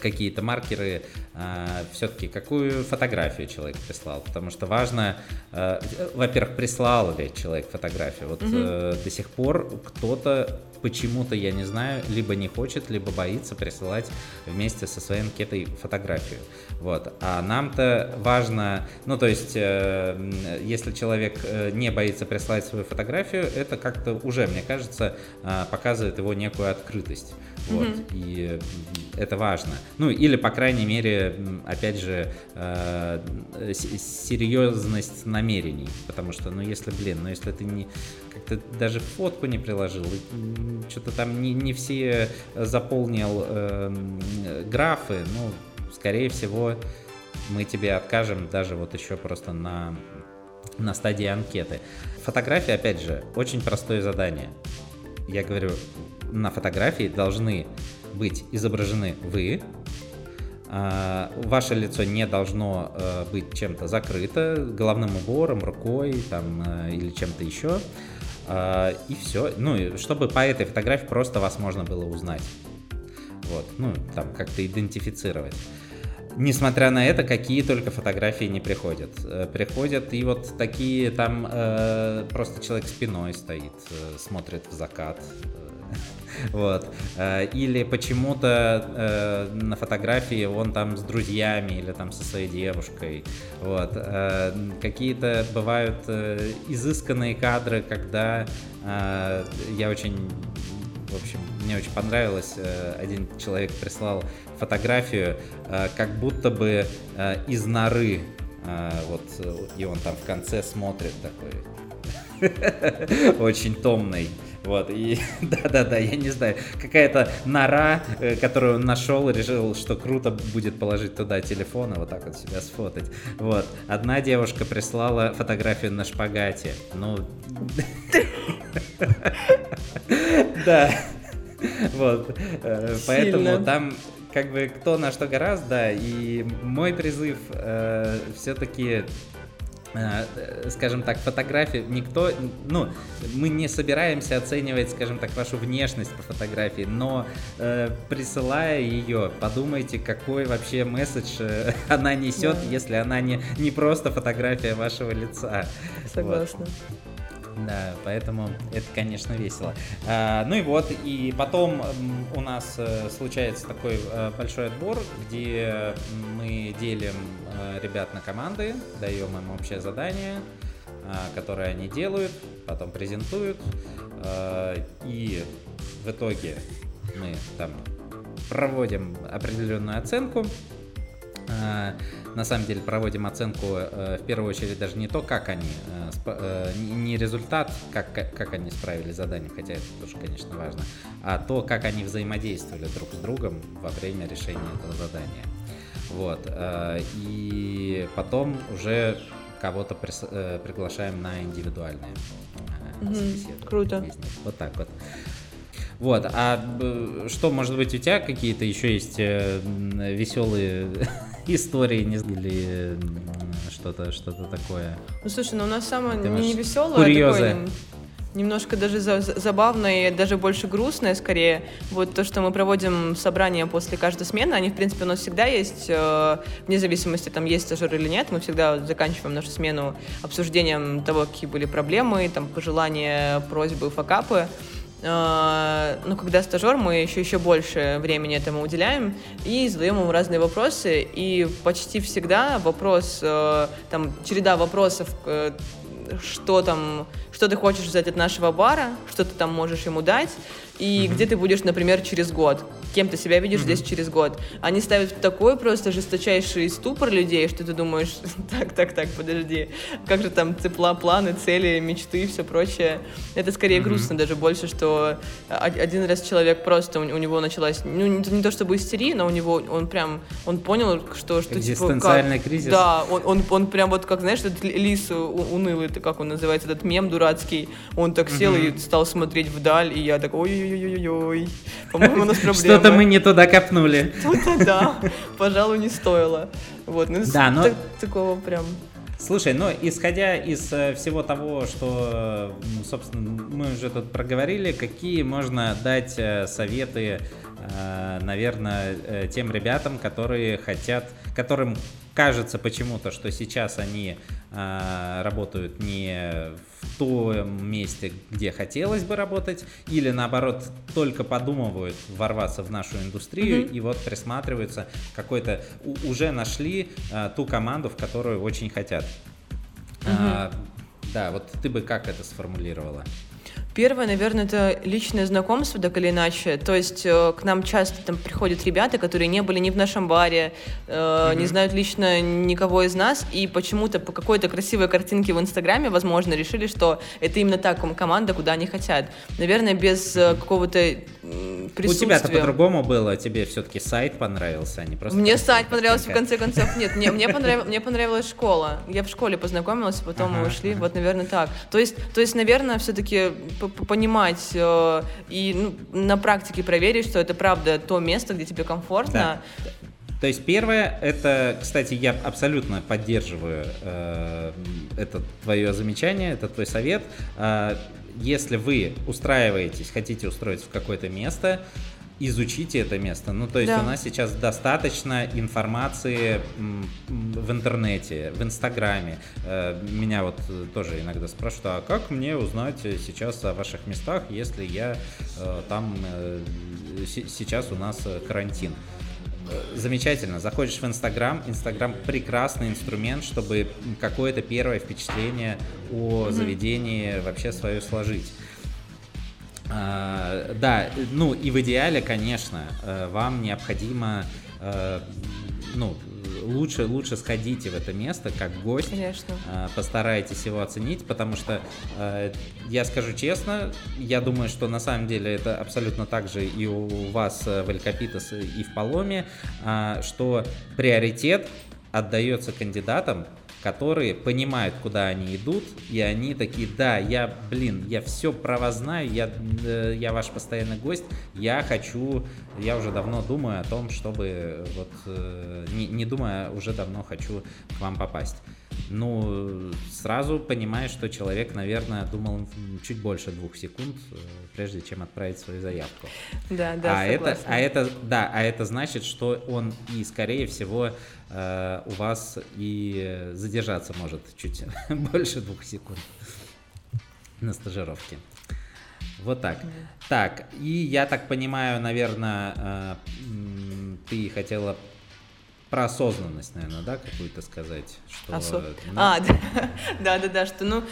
какие-то маркеры, все-таки какую фотографию человек прислал, потому что важно, э, во-первых, прислал ли человек фотографию. Вот угу. э, до сих пор кто-то почему-то, я не знаю, либо не хочет, либо боится присылать вместе со своей анкетой фотографию. Вот. А нам-то важно, ну то есть, э, если человек не боится присылать свою фотографию, это как-то уже, мне кажется, показывает его некую открытость. Вот. Mm-hmm. И это важно. Ну, или, по крайней мере, опять же, э, серьезность намерений. Потому что, ну, если, блин, ну, если ты не как-то даже фотку не приложил, что-то там не, не все заполнил э, графы, ну, скорее всего, мы тебе откажем даже вот еще просто на, на стадии анкеты. Фотография, опять же, очень простое задание. Я говорю, на фотографии должны быть изображены вы, ваше лицо не должно э, быть чем-то закрыто, головным убором, рукой там, э, или чем-то еще. А, и все. Ну, чтобы по этой фотографии просто вас можно было узнать. Вот, ну, там как-то идентифицировать. Несмотря на это, какие только фотографии не приходят. Э, приходят и вот такие там э, просто человек спиной стоит, э, смотрит в закат. Вот. Э, или почему-то э, на фотографии он там с друзьями или там со своей девушкой. Вот. Э, какие-то бывают изысканные кадры, когда я очень в общем, мне очень понравилось. Один человек прислал фотографию, как будто бы из норы. Вот, и он там в конце смотрит такой очень томный. Вот, и да-да-да, я не знаю, какая-то нора, которую он нашел, решил, что круто будет положить туда телефон, и вот так вот себя сфотать. Вот, одна девушка прислала фотографию на шпагате, ну... Да. Вот. Э, поэтому там как бы кто на что гораздо, да, и мой призыв э, все-таки э, скажем так, фотографии, никто, ну, мы не собираемся оценивать, скажем так, вашу внешность по фотографии, но э, присылая ее, подумайте, какой вообще месседж э, она несет, да. если она не, не просто фотография вашего лица. Согласна. Вот. Да, поэтому это, конечно, весело. А, ну и вот, и потом у нас э, случается такой э, большой отбор, где мы делим э, ребят на команды, даем им общее задание, которое они делают, потом презентуют, и в итоге мы там проводим определенную оценку, на самом деле проводим оценку э, в первую очередь даже не то, как они, э, не результат, как, как они справили задание, хотя это тоже, конечно, важно, а то, как они взаимодействовали друг с другом во время решения этого задания. Вот. И потом уже кого-то приглашаем на индивидуальные mm-hmm. Круто. Вот так вот. Вот, а что, может быть, у тебя какие-то еще есть веселые истории не или что-то что-то такое. Ну слушай, ну у нас самое Ты не веселое, а такое немножко даже за, забавное и даже больше грустное скорее. Вот то, что мы проводим собрания после каждой смены, они, в принципе, у нас всегда есть, э, вне зависимости, там, есть стажер или нет, мы всегда заканчиваем нашу смену обсуждением того, какие были проблемы, там, пожелания, просьбы, факапы. А, но когда стажер, мы еще еще больше времени этому уделяем и задаем ему разные вопросы. И почти всегда вопрос, э, там череда вопросов, э, что там, что ты хочешь взять от нашего бара, что ты там можешь ему дать, и mm-hmm. где ты будешь, например, через год. Кем ты себя видишь mm-hmm. здесь через год. Они ставят в такой просто жесточайший ступор людей, что ты думаешь, так, так, так, подожди, как же там цепла, планы, цели, мечты и все прочее. Это скорее mm-hmm. грустно даже больше, что один раз человек просто, у, него началась, ну, не, то чтобы истерия, но у него, он прям, он понял, что... что Экзистенциальный типа, как, кризис. Да, он, он, он прям вот, как, знаешь, этот лис унылый, это как он называется, этот мем дурацкий, он так сел и стал смотреть вдаль, и я такой, ой ой-ой-ой, по-моему, у нас проблемы. Что-то мы не туда копнули. Что-то да, пожалуй, не стоило. Вот, ну, да, но... такого прям... Слушай, ну, исходя из э, всего того, что, собственно, мы уже тут проговорили, какие можно дать э, советы, э, наверное, тем ребятам, которые хотят, которым кажется почему-то, что сейчас они э, работают не в том месте, где хотелось бы работать, или наоборот только подумывают ворваться в нашу индустрию mm-hmm. и вот присматриваются какой-то уже нашли э, ту команду, в которую очень хотят. Mm-hmm. А, да, вот ты бы как это сформулировала? Первое, наверное, это личное знакомство, так или иначе. То есть э, к нам часто там приходят ребята, которые не были ни в нашем баре, э, mm-hmm. не знают лично никого из нас, и почему-то по какой-то красивой картинке в Инстаграме, возможно, решили, что это именно та команда, куда они хотят. Наверное, без э, какого-то присутствия. У тебя-то по-другому было, тебе все-таки сайт понравился, а не просто... Мне сайт понравился, в конце концов. Нет, мне, мне, понрав... мне понравилась школа. Я в школе познакомилась, потом ага, мы ушли, ага. вот, наверное, так. То есть, то есть наверное, все-таки понимать э, и ну, на практике проверить, что это правда то место, где тебе комфортно. Да. То есть первое, это, кстати, я абсолютно поддерживаю э, это твое замечание, это твой совет. Э, если вы устраиваетесь, хотите устроиться в какое-то место, изучите это место. Ну, то есть да. у нас сейчас достаточно информации в интернете, в Инстаграме. Э, меня вот тоже иногда спрашивают, а как мне узнать сейчас о ваших местах, если я э, там э, сейчас у нас карантин? Замечательно. Заходишь в Инстаграм. Инстаграм прекрасный инструмент, чтобы какое-то первое впечатление о заведении вообще свое сложить. А, да, ну и в идеале, конечно, э, вам необходимо, э, ну, лучше, лучше сходите в это место как гость. Конечно. Э, постарайтесь его оценить, потому что, я скажу честно, я думаю, что на самом деле это абсолютно так же и у вас в Элькапитас и в Паломе, что приоритет отдается кандидатам, которые понимают, куда они идут, и они такие, да, я, блин, я все про вас знаю, я, э, я ваш постоянный гость, я хочу, я уже давно думаю о том, чтобы, вот, э, не, не думая, уже давно хочу к вам попасть. Ну, сразу понимаешь, что человек, наверное, думал чуть больше двух секунд, э, прежде чем отправить свою заявку. Да, да, а это, а это, да, а это значит, что он и, скорее всего, Э, у вас и задержаться может чуть больше двух секунд на стажировке. Вот так. Так, и я так понимаю, наверное, э, ты хотела про осознанность, наверное, да, какую-то сказать, что. Осо... Ну... А, да, да, да, что ну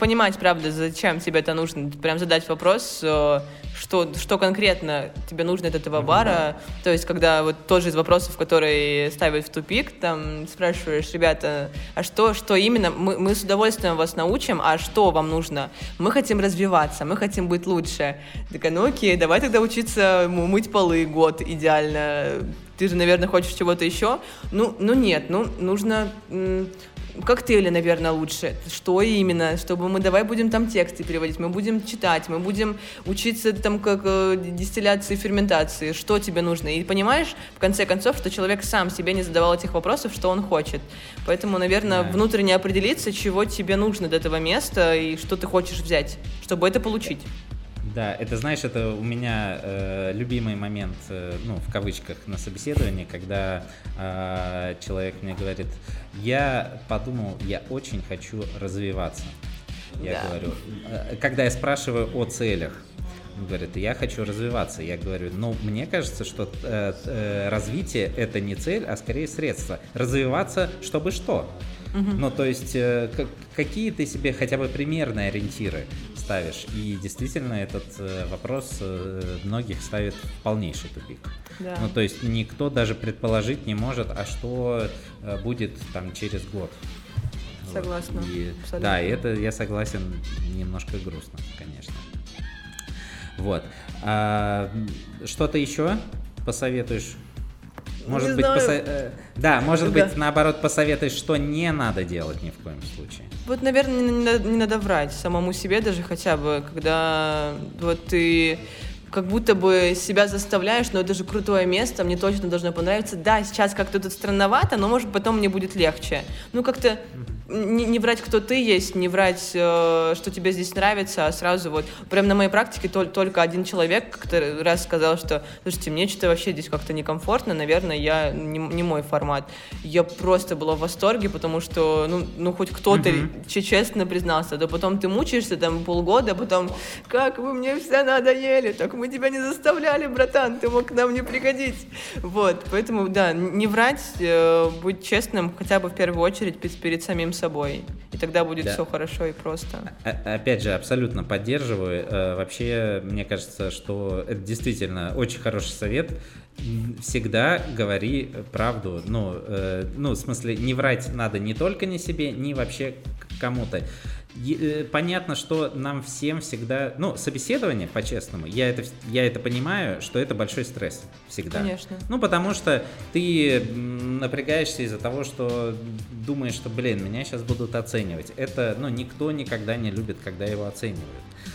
понимать, правда, зачем тебе это нужно, прям задать вопрос, э, что что конкретно тебе нужно от этого бара, то есть когда вот тоже из вопросов, которые ставят в тупик, там спрашиваешь, ребята, а что что именно, мы мы с удовольствием вас научим, а что вам нужно? Мы хотим развиваться, мы хотим быть лучше. Так, ну окей, давай тогда учиться мыть полы год идеально ты же, наверное, хочешь чего-то еще. Ну, ну нет, ну нужно коктейли, наверное, лучше. Что именно? Чтобы мы давай будем там тексты переводить, мы будем читать, мы будем учиться там как э, дистилляции, ферментации, что тебе нужно. И понимаешь, в конце концов, что человек сам себе не задавал этих вопросов, что он хочет. Поэтому, наверное, да. внутренне определиться, чего тебе нужно до этого места и что ты хочешь взять, чтобы это получить. Да, это знаешь, это у меня э, любимый момент, э, ну, в кавычках, на собеседовании, когда э, человек мне говорит, я подумал, я очень хочу развиваться. Я да. говорю, э, когда я спрашиваю о целях, он говорит, я хочу развиваться. Я говорю, ну, мне кажется, что э, э, развитие это не цель, а скорее средство. Развиваться, чтобы что? Угу. Ну, то есть, э, какие ты себе хотя бы примерные ориентиры ставишь? И действительно, этот э, вопрос э, многих ставит в полнейший тупик. Да. Ну, то есть, никто даже предположить не может, а что будет там через год. Согласна. Вот. И, да, и это, я согласен, немножко грустно, конечно. Вот. А, что-то еще посоветуешь может не быть, посо... Э, да, может да. быть, наоборот, посоветуешь, что не надо делать ни в коем случае. Вот, наверное, не надо, не надо врать самому себе даже хотя бы, когда вот ты как будто бы себя заставляешь, но это же крутое место, мне точно должно понравиться. Да, сейчас как-то тут странновато, но может потом мне будет легче. Ну как-то не, не врать, кто ты есть, не врать, э, что тебе здесь нравится, а сразу вот, прям на моей практике тол- только один человек как-то раз сказал, что, слушайте, мне что-то вообще здесь как-то некомфортно, наверное, я не, не мой формат. Я просто была в восторге, потому что, ну, ну хоть кто-то mm-hmm. честно признался, да потом ты мучаешься там полгода, потом, как вы мне все надоели, так мы тебя не заставляли, братан, ты мог к нам не пригодить. Вот, поэтому, да, не врать, э, быть честным хотя бы в первую очередь перед, перед самим собой. И тогда будет Да. все хорошо и просто. О- Опять же, абсолютно поддерживаю. Э, Вообще, мне кажется, что это действительно очень хороший совет. Всегда говори правду. Ну, э, ну, в смысле, не врать надо не только не себе, не вообще кому-то. Э, Понятно, что нам всем всегда, ну, собеседование, по-честному, я это, я это понимаю, что это большой стресс всегда. Конечно. Ну, потому что ты напрягаешься из-за того, что думаешь, что, блин, меня сейчас будут оценивать. Это, ну, никто никогда не любит, когда его оценивают.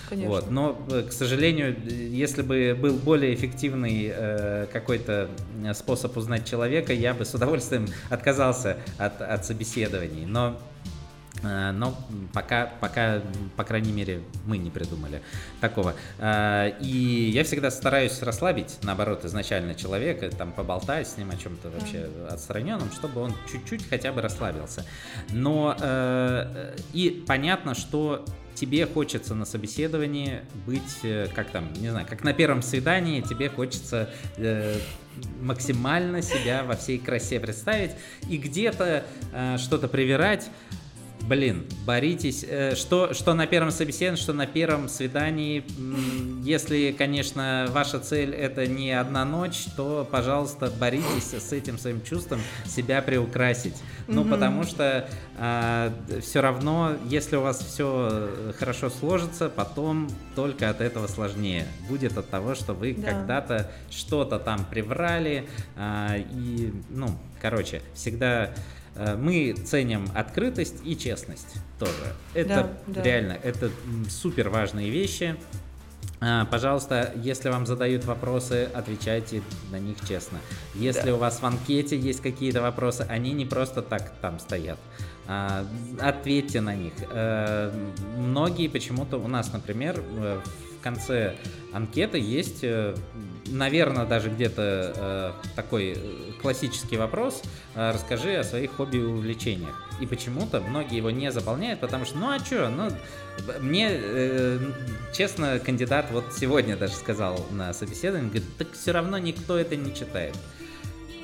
Конечно. Вот. Но, э, к сожалению, если бы был более эффективный э, какой-то э, способ узнать человека, я бы с удовольствием отказался от, от собеседований. Но но пока, пока, по крайней мере, мы не придумали такого. Э, И я всегда стараюсь расслабить, наоборот, изначально человека, там, поболтать с ним о чем-то вообще отстраненном, чтобы он чуть-чуть хотя бы расслабился. Но э, и понятно, что тебе хочется на собеседовании быть, э, как там, не знаю, как на первом свидании, тебе хочется э, максимально себя во всей красе представить и где-то э, что-то привирать. Блин, боритесь. Э, Что, что на первом собеседовании, что на первом свидании. Если, конечно, ваша цель это не одна ночь, то, пожалуйста, боритесь с этим своим чувством себя приукрасить. Ну, Мгм. потому что все равно, если у вас все хорошо сложится, потом только от этого сложнее. Будет от того, что вы Да. когда-то что-то там приврали. а, и, ну, короче, всегда э, мы ценим открытость и честность тоже. Это Да, да. реально, это м, супер важные вещи. А, Пожалуйста, если вам задают вопросы, отвечайте на них честно. Если у вас в анкете есть какие-то вопросы, они не просто так там стоят. А, Ответьте на них. Э, Многие почему-то у нас, например, э, в конце анкеты есть, наверное, даже где-то э, такой э, классический вопрос. э, Расскажи о своих хобби и увлечениях. И почему-то многие его не заполняют, потому что, ну а что, ну, мне, э, честно, кандидат вот сегодня даже сказал на собеседовании, говорит, так все равно никто это не читает.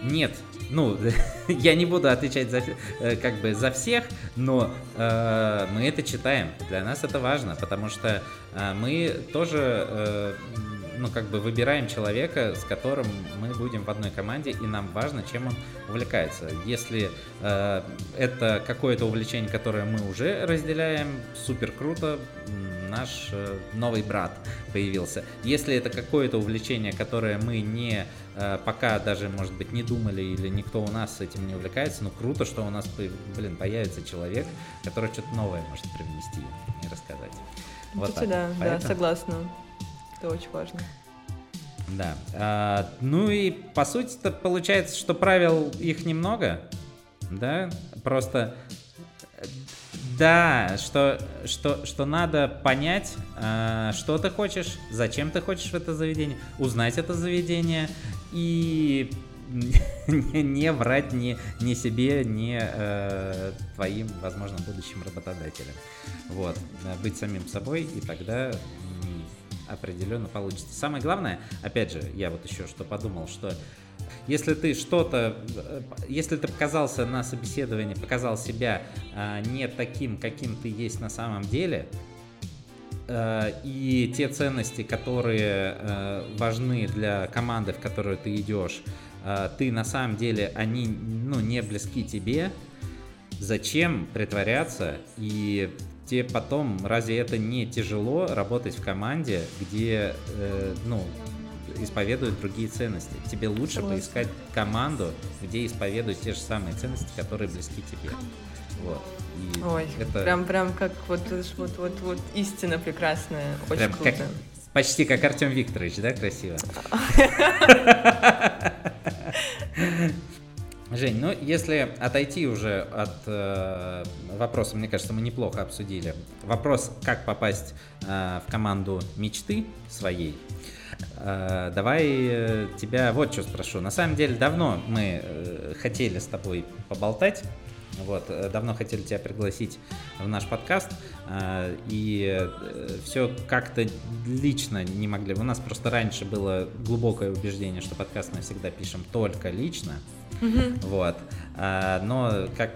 Нет, ну, я не буду отвечать за, э, как бы за всех, но э, мы это читаем. Для нас это важно, потому что э, мы тоже, э, ну, как бы выбираем человека, с которым мы будем в одной команде, и нам важно, чем он увлекается. Если э, это какое-то увлечение, которое мы уже разделяем, супер круто, наш э, новый брат появился. Если это какое-то увлечение, которое мы не э, пока даже, может быть, не думали или никто у нас этим не увлекается, ну круто, что у нас, блин, появится человек, который что-то новое может привнести и рассказать. Вот Кстати, так. да, да, Поэтому- согласна. Это очень важно. Да. А, ну и по сути-то получается, что правил их немного, да, просто да, что, что, что надо понять, а, что ты хочешь, зачем ты хочешь в это заведение, узнать это заведение и не, врать ни, ни себе, ни э, твоим, возможно, будущим работодателям. Вот, э, быть самим собой, и тогда определенно получится. Самое главное, опять же, я вот еще что подумал, что если ты что-то, э, если ты показался на собеседовании, показал себя а, не таким, каким ты есть на самом деле, э, и те ценности, которые э, важны для команды, в которую ты идешь, э, ты на самом деле, они ну, не близки тебе, зачем притворяться? И тебе потом, разве это не тяжело работать в команде, где, э, ну, исповедуют другие ценности? Тебе лучше Согласна. поискать команду, где исповедуют те же самые ценности, которые близки тебе. Вот. И Ой, это прям, прям как вот, вот, вот, вот истина прекрасная. Очень прям круто. как- почти как Артем Викторович, да, красиво? Жень, ну если отойти уже от э, вопроса, мне кажется, мы неплохо обсудили. Вопрос, как попасть э, в команду мечты своей. Э, давай э, тебя вот что спрошу. На самом деле давно мы э, хотели с тобой поболтать Вот, давно хотели тебя пригласить в наш подкаст, и все как-то лично не могли. У нас просто раньше было глубокое убеждение, что подкаст мы всегда пишем только лично. Вот. А, но, как,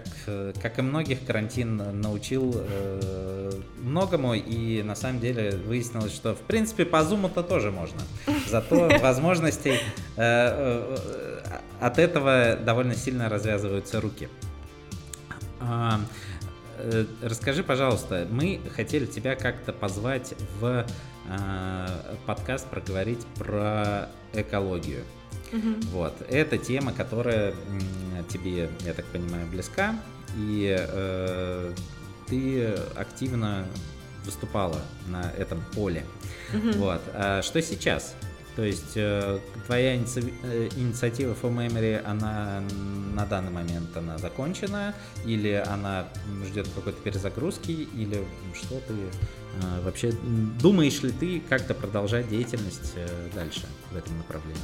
как и многих, карантин научил э, многому, и на самом деле выяснилось, что в принципе по зуму-то тоже можно. Зато возможностей э, э, от этого довольно сильно развязываются руки. А, э, расскажи, пожалуйста, мы хотели тебя как-то позвать в э, подкаст проговорить про экологию. Угу. Вот. Это тема, которая тебе, я так понимаю, близка, и э, ты активно выступала на этом поле. Угу. Вот. А что сейчас? То есть э, твоя иници... Э, инициатива For Memory, она на данный момент она закончена, или она ждет какой-то перезагрузки, или что ты э, вообще думаешь ли ты как-то продолжать деятельность э, дальше в этом направлении?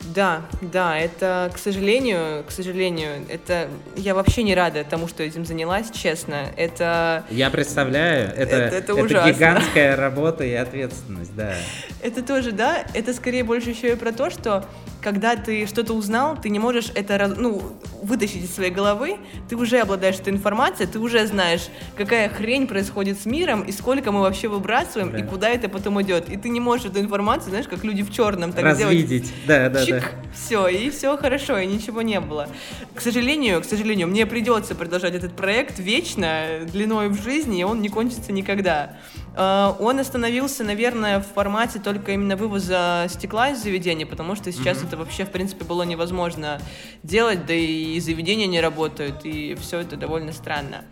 Да, да, это, к сожалению, к сожалению, это я вообще не рада тому, что этим занялась, честно. Это я представляю, это это, это, это гигантская работа и ответственность, да. Это тоже, да. Это скорее больше еще и про то, что когда ты что-то узнал, ты не можешь это ну, вытащить из своей головы, ты уже обладаешь этой информацией, ты уже знаешь, какая хрень происходит с миром, и сколько мы вообще выбрасываем, да. и куда это потом идет. И ты не можешь эту информацию, знаешь, как люди в черном так Развидеть. да, да, Чик, да. Все, и все хорошо, и ничего не было. К сожалению, к сожалению, мне придется продолжать этот проект вечно, длиной в жизни, и он не кончится никогда. А, он остановился, наверное, в формате только именно вывоза стекла из заведения, потому что сейчас mm-hmm. это вообще, в принципе, было невозможно делать, да и заведения не работают, и все это довольно странно.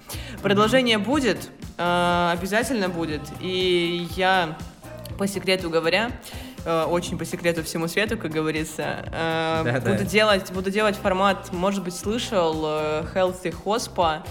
Продолжение будет, а, обязательно будет, и я, по секрету говоря, а, очень по секрету всему свету, как говорится. Да, буду, да. Делать, буду делать формат, может быть, слышал, э, Healthy Hospa.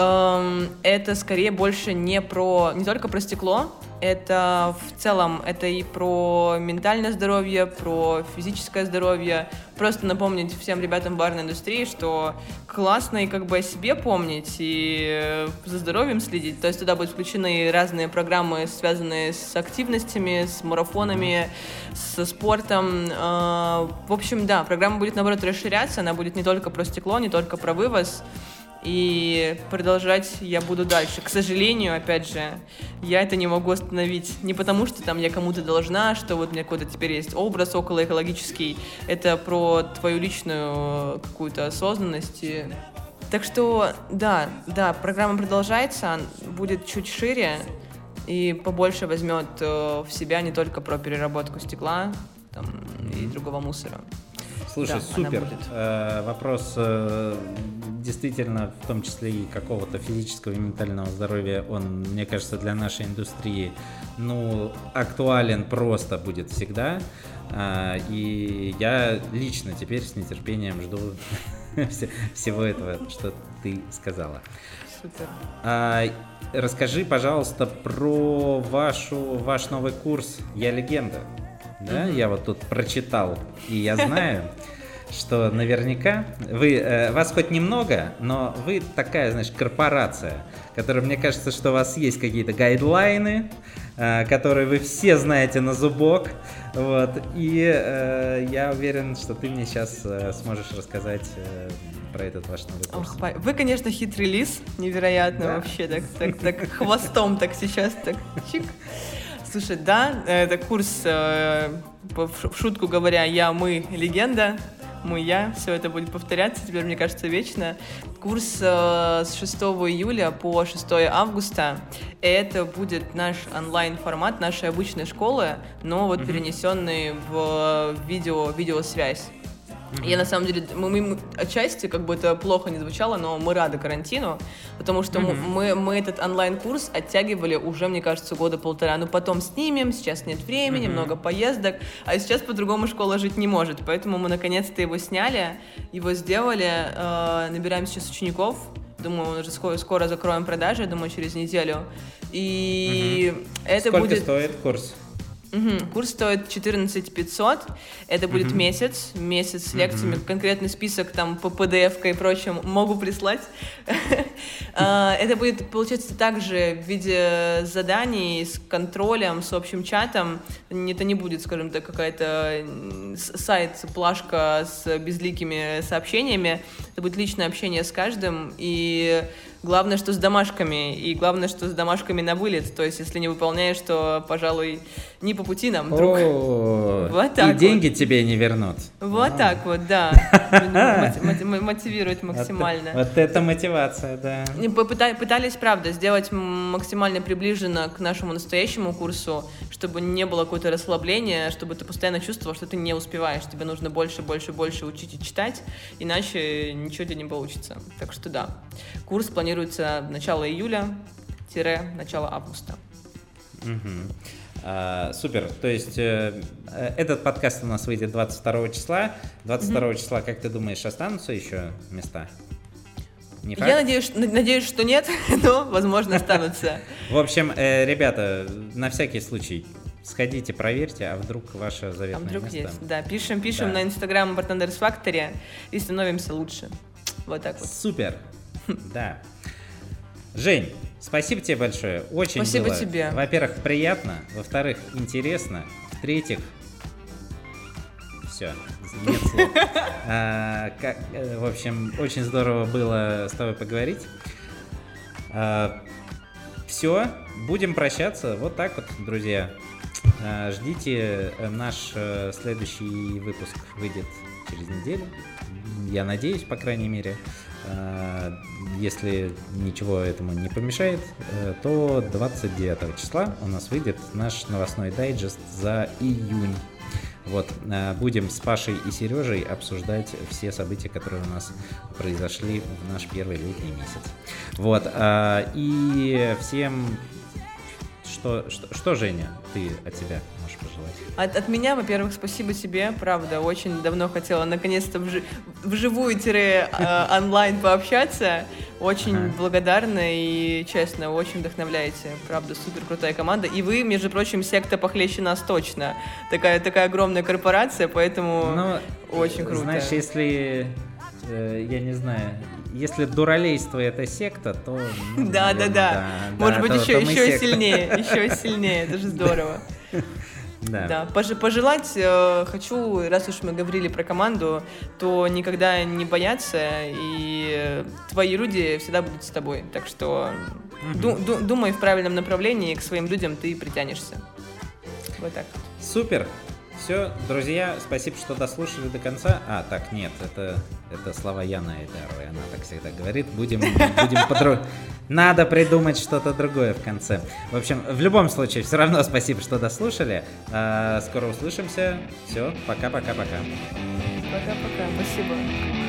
Эм, это скорее больше не про не только про стекло, это в целом это и про ментальное здоровье, про физическое здоровье. Просто напомнить всем ребятам барной индустрии, что классно и как бы о себе помнить и за здоровьем следить. То есть туда будут включены разные программы, связанные с активностями, с марафонами, со спортом. Э, в общем, да, программа будет наоборот расширяться, она будет не только про стекло, не только про вывоз. И продолжать я буду дальше. К сожалению, опять же, я это не могу остановить. Не потому, что там я кому-то должна, что вот у меня какой-то теперь есть образ около экологический. Это про твою личную какую-то осознанность. Так что, да, да, программа продолжается, будет чуть шире и побольше возьмет э, в себя не только про переработку стекла там, и другого мусора. Слушай, да, супер. Э, вопрос э, действительно, в том числе и какого-то физического и ментального здоровья, он, мне кажется, для нашей индустрии, ну, актуален просто будет всегда. Э, и я лично теперь с нетерпением жду всего этого, что ты сказала. Супер. А, расскажи, пожалуйста, про вашу, ваш новый курс «Я легенда» да, mm-hmm. я вот тут прочитал, и я знаю, что наверняка вы, э, вас хоть немного, но вы такая, значит, корпорация, которая, мне кажется, что у вас есть какие-то гайдлайны, э, которые вы все знаете на зубок, вот, и э, я уверен, что ты мне сейчас э, сможешь рассказать э, про этот ваш новый курс. Ох, вы, конечно, хитрый лис, невероятно да. вообще, так, так, так хвостом так сейчас, так чик. Слушай, да, это курс, э, в шутку говоря, я, мы, легенда, мы, я, все это будет повторяться, теперь, мне кажется, вечно. Курс э, с 6 июля по 6 августа. Это будет наш онлайн-формат нашей обычной школы, но вот mm-hmm. перенесенный в видео, видеосвязь. Mm-hmm. Я на самом деле, мы, мы отчасти, как бы это плохо не звучало, но мы рады карантину, потому что mm-hmm. мы, мы этот онлайн-курс оттягивали уже, мне кажется, года полтора. Ну, потом снимем, сейчас нет времени, mm-hmm. много поездок, а сейчас по-другому школа жить не может. Поэтому мы наконец-то его сняли, его сделали, э, набираем сейчас учеников. Думаю, уже скоро, скоро закроем продажи, думаю, через неделю. И mm-hmm. это Сколько будет... стоит курс? Угу. Курс стоит 14 500. Это будет угу. месяц. Месяц с лекциями. Угу. Конкретный список там по PDF и прочим могу прислать. А, это будет, получается, также в виде заданий с контролем, с общим чатом. Это не будет, скажем так, какая-то сайт, плашка с безликими сообщениями. Это будет личное общение с каждым. И Главное, что с домашками, и главное, что с домашками на вылет. То есть, если не выполняешь, то, пожалуй, не по пути нам, друг. О, вот так И деньги тебе не вернут. Вот так вот, да. Мотивировать максимально. Вот это мотивация, да. Пытались, правда, сделать максимально приближенно к нашему настоящему курсу, чтобы не было какое-то расслабление, чтобы ты постоянно чувствовал, что ты не успеваешь. Тебе нужно больше, больше, больше учить и читать, иначе ничего тебе не получится. Так что да. Курс планируется начало июля-начало августа. Угу. А, супер. То есть э, этот подкаст у нас выйдет 22 числа. 22 угу. числа, как ты думаешь, останутся еще места? Не факт? Я надеюсь, надеюсь, что нет, но, возможно, останутся. В общем, э, ребята, на всякий случай, сходите, проверьте, а вдруг ваше заветное а вдруг место. есть, да. Пишем, пишем да. на инстаграм Bartenders Factory и становимся лучше. Вот так вот. Супер. Да. Жень, спасибо тебе большое. Очень спасибо было, тебе. Во-первых, приятно. Во-вторых, интересно. В-третьих, все, нет слов. А, как, э, в общем, очень здорово было с тобой поговорить. А, все, будем прощаться. Вот так вот, друзья. А, ждите, э, наш э, следующий выпуск выйдет через неделю. Я надеюсь, по крайней мере. Э, если ничего этому не помешает, то 29 числа у нас выйдет наш новостной дайджест за июнь. Вот, э, будем с Пашей и Сережей обсуждать все события, которые у нас произошли в наш первый летний месяц. Вот, и всем что, что, что, Женя, ты от тебя пожелать? От, от меня, во-первых, спасибо тебе, правда. Очень давно хотела наконец-то вжи, вживую-онлайн э, пообщаться. Очень ага. благодарна и, честно, очень вдохновляете. Правда, супер крутая команда. И вы, между прочим, секта похлеще нас точно. Такая, такая огромная корпорация, поэтому Но, очень круто. Знаешь, если э, я не знаю, если дуралейство это секта, то... Ну, да, да, да. Может быть, еще, еще сильнее, еще сильнее, это же здорово. Да. да. Пожелать э, хочу, раз уж мы говорили про команду, то никогда не бояться, и твои люди всегда будут с тобой. Так что угу. ду- думай в правильном направлении, и к своим людям ты притянешься. Вот так. Супер. Все, друзья, спасибо, что дослушали до конца. А, так, нет, это, это слова Яна Эйдаровой, она так всегда говорит. Будем, будем подру... Надо придумать что-то другое в конце. В общем, в любом случае, все равно спасибо, что дослушали. А, скоро услышимся. Все, пока-пока-пока. Пока-пока, спасибо.